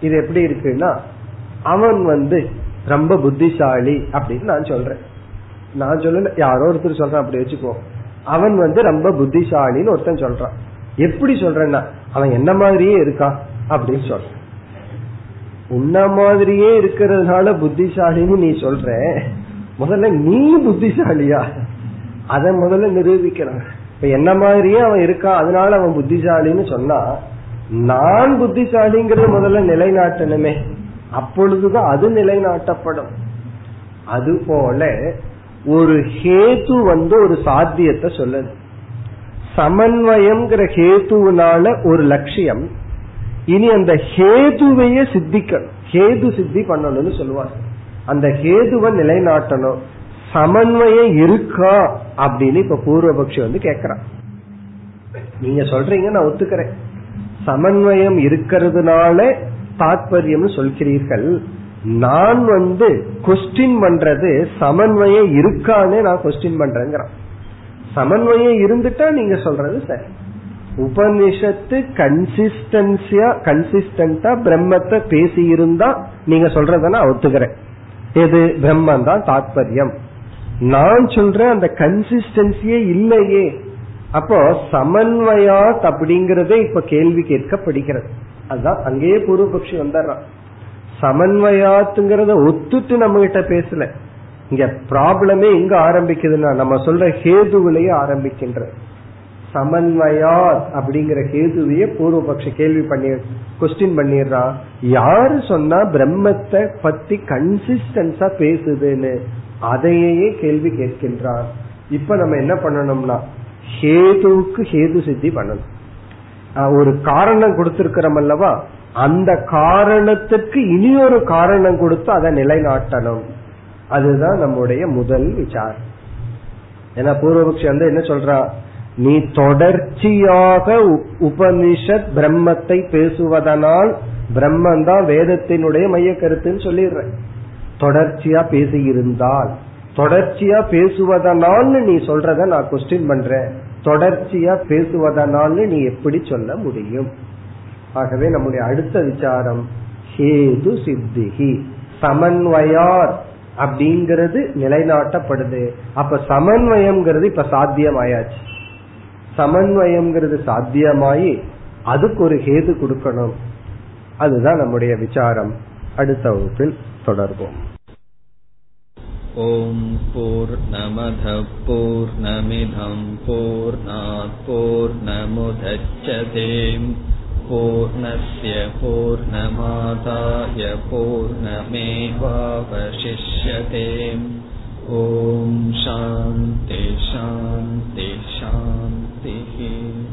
இது எப்படி இருக்குன்னா அவன் வந்து ரொம்ப புத்திசாலி அப்படின்னு நான் சொல்றேன். நான் சொல்லல யாரோ ஒருத்தர் சொல்றேன் அப்படி வச்சுக்கோ. அவன் வந்து ரொம்ப புத்திசாலின்னு ஒருத்தன் சொல்றான். எப்படி சொல்றேன்னா அவன் என்ன மாதிரியே இருக்கான் அப்படின்னு சொல்றான். உன்ன மாதிரியே இருக்கிறதுனால புத்திசாலின்னு நீ சொல்ற. முதல்ல நீ புத்திசாலியா? அத முதல்ல நிரூபிக்கணும். இப்ப என்ன மாதிரியே அவன் இருக்கான் அதனால அவன் புத்திசாலின்னு சொன்னா நான் புத்திசாலிங்கிறது முதல்ல நிலைநாட்டணுமே. அப்பொழுதுதான் அது நிலைநாட்டப்படும். அதுபோல ஒரு ஹேத்து வந்து ஒரு சாத்தியத்தை சொல்லுது சமன்வயம்ங்கிற ஹேத்துனால ஒரு லட்சியம் இனி அந்த ஹேதுவையே சித்திக்கணும். ஹேது சித்தி பண்ணணும்னு சொல்லுவார். அந்த ஹேதுவை நிலைநாட்டணும். சமன்வயம் இருக்கா அப்படின்னு இப்ப பூர்வபக்ஷி வந்து கேக்குறான். நீங்க சொல்றீங்க நான் ஒத்துக்கிறேன். சமன்வயம் இருக்கிறதுனால தாத்பரியம்னு சொல்கிறீர்கள். நான் வந்து கொஸ்டின் பண்றது சமன்வயம் இருக்கானே நான் கொஸ்டின் பண்றேங்கிறான். சமன்வயம் இருந்துட்டா நீங்க சொல்றது சரி. உபனிஷத்து கன்சிஸ்டன்சியா கன்சிஸ்டன்டா பிரம்மத்தை பேசி இருந்தா நீங்க சொல்றத நான் ஒத்துக்கிறேன். எது? பிரம்மன் தான் தாத்பரியம். நான் சொல்றேன் அந்த கன்சிஸ்டன்சியே இல்லையே. அப்போ சமன்வயாத் அப்படிங்கறதே இப்ப கேள்வி கேட்கப்படுகிறது. அதுதான் அங்கேயே பூர்வபக்ஷி வந்துடுறான். சமன்வயாத்துங்கிறத ஒத்துட்டு நம்ம கிட்ட பேசல. இங்க ப்ராப்ளமே எங்க ஆரம்பிக்குதுன்னா நம்ம சொல்ற ஹேதுவிலேயே ஆரம்பிக்கின்ற சமன்வயா அப்படிங்கிற கேதுவையே பூர்வபக்ஷ கேள்வி பண்ணி கொஸ்டின் பண்ணிடுறான் யாரு சொன்னா பிரம்மத்தை பத்தி கன்சிஸ்டன்ஸா பேசுதுன்னு? அதையே கேள்வி கேட்கின்றான் இப்ப நம்ம என்ன பண்ணணும்னா ஹேதுவுக்கு ஹேது சித்தி பண்ணணும். ஒரு காரணம் கொடுத்திருக்கிறோம் அல்லவா? அந்த காரணத்துக்கு இனி ஒரு காரணம் கொடுத்து அதை நிலைநாட்டணும். அதுதான் நம்முடைய முதல் விசாரம். ஏன்னா பூர்வபக்ஷி வந்து என்ன சொல்றான் நீ தொடர்ச்சியாக உபனிஷத் பிரம்மத்தை பேசுவதனால் பிரம்மன் தான் வேதத்தினுடைய மைய கருத்துன்னு சொல்லிடுறேன். தொடர்ச்சியா பேசியிருந்தால் தொடர்ச்சியா பேசுவதனால் நீ சொல்றத நான் கொஸ்டின் பண்றேன். தொடர்ச்சியா பேசுவதனால் நீ எப்படி சொல்ல முடியும்? ஆகவே நம்முடைய அடுத்த விசாரம் ஹேது சித்திகி சமன்வயார் அப்படிங்கிறது நிலைநாட்டப்படுது. அப்ப சமன்வயம்ங்கிறது இப்ப சாத்தியம் ஆயாச்சு சமன்வயம்ங்கிறது சாத்தியமாயி அதுக்கு ஒரு ஹேது கொடுக்கணும் அதுதான் நம்முடைய விசாரம் அடுத்த வகுப்பில் தொடர்போம்
ॐ पूर्णमधः पूर्णमिधं पूर्णात् पूर्णमुदच्छते पूर्णस्य पूर्णमादाय पूर्णमेवावशिष्यते ॐ शान्ति शान्ति शान्तिः رزقه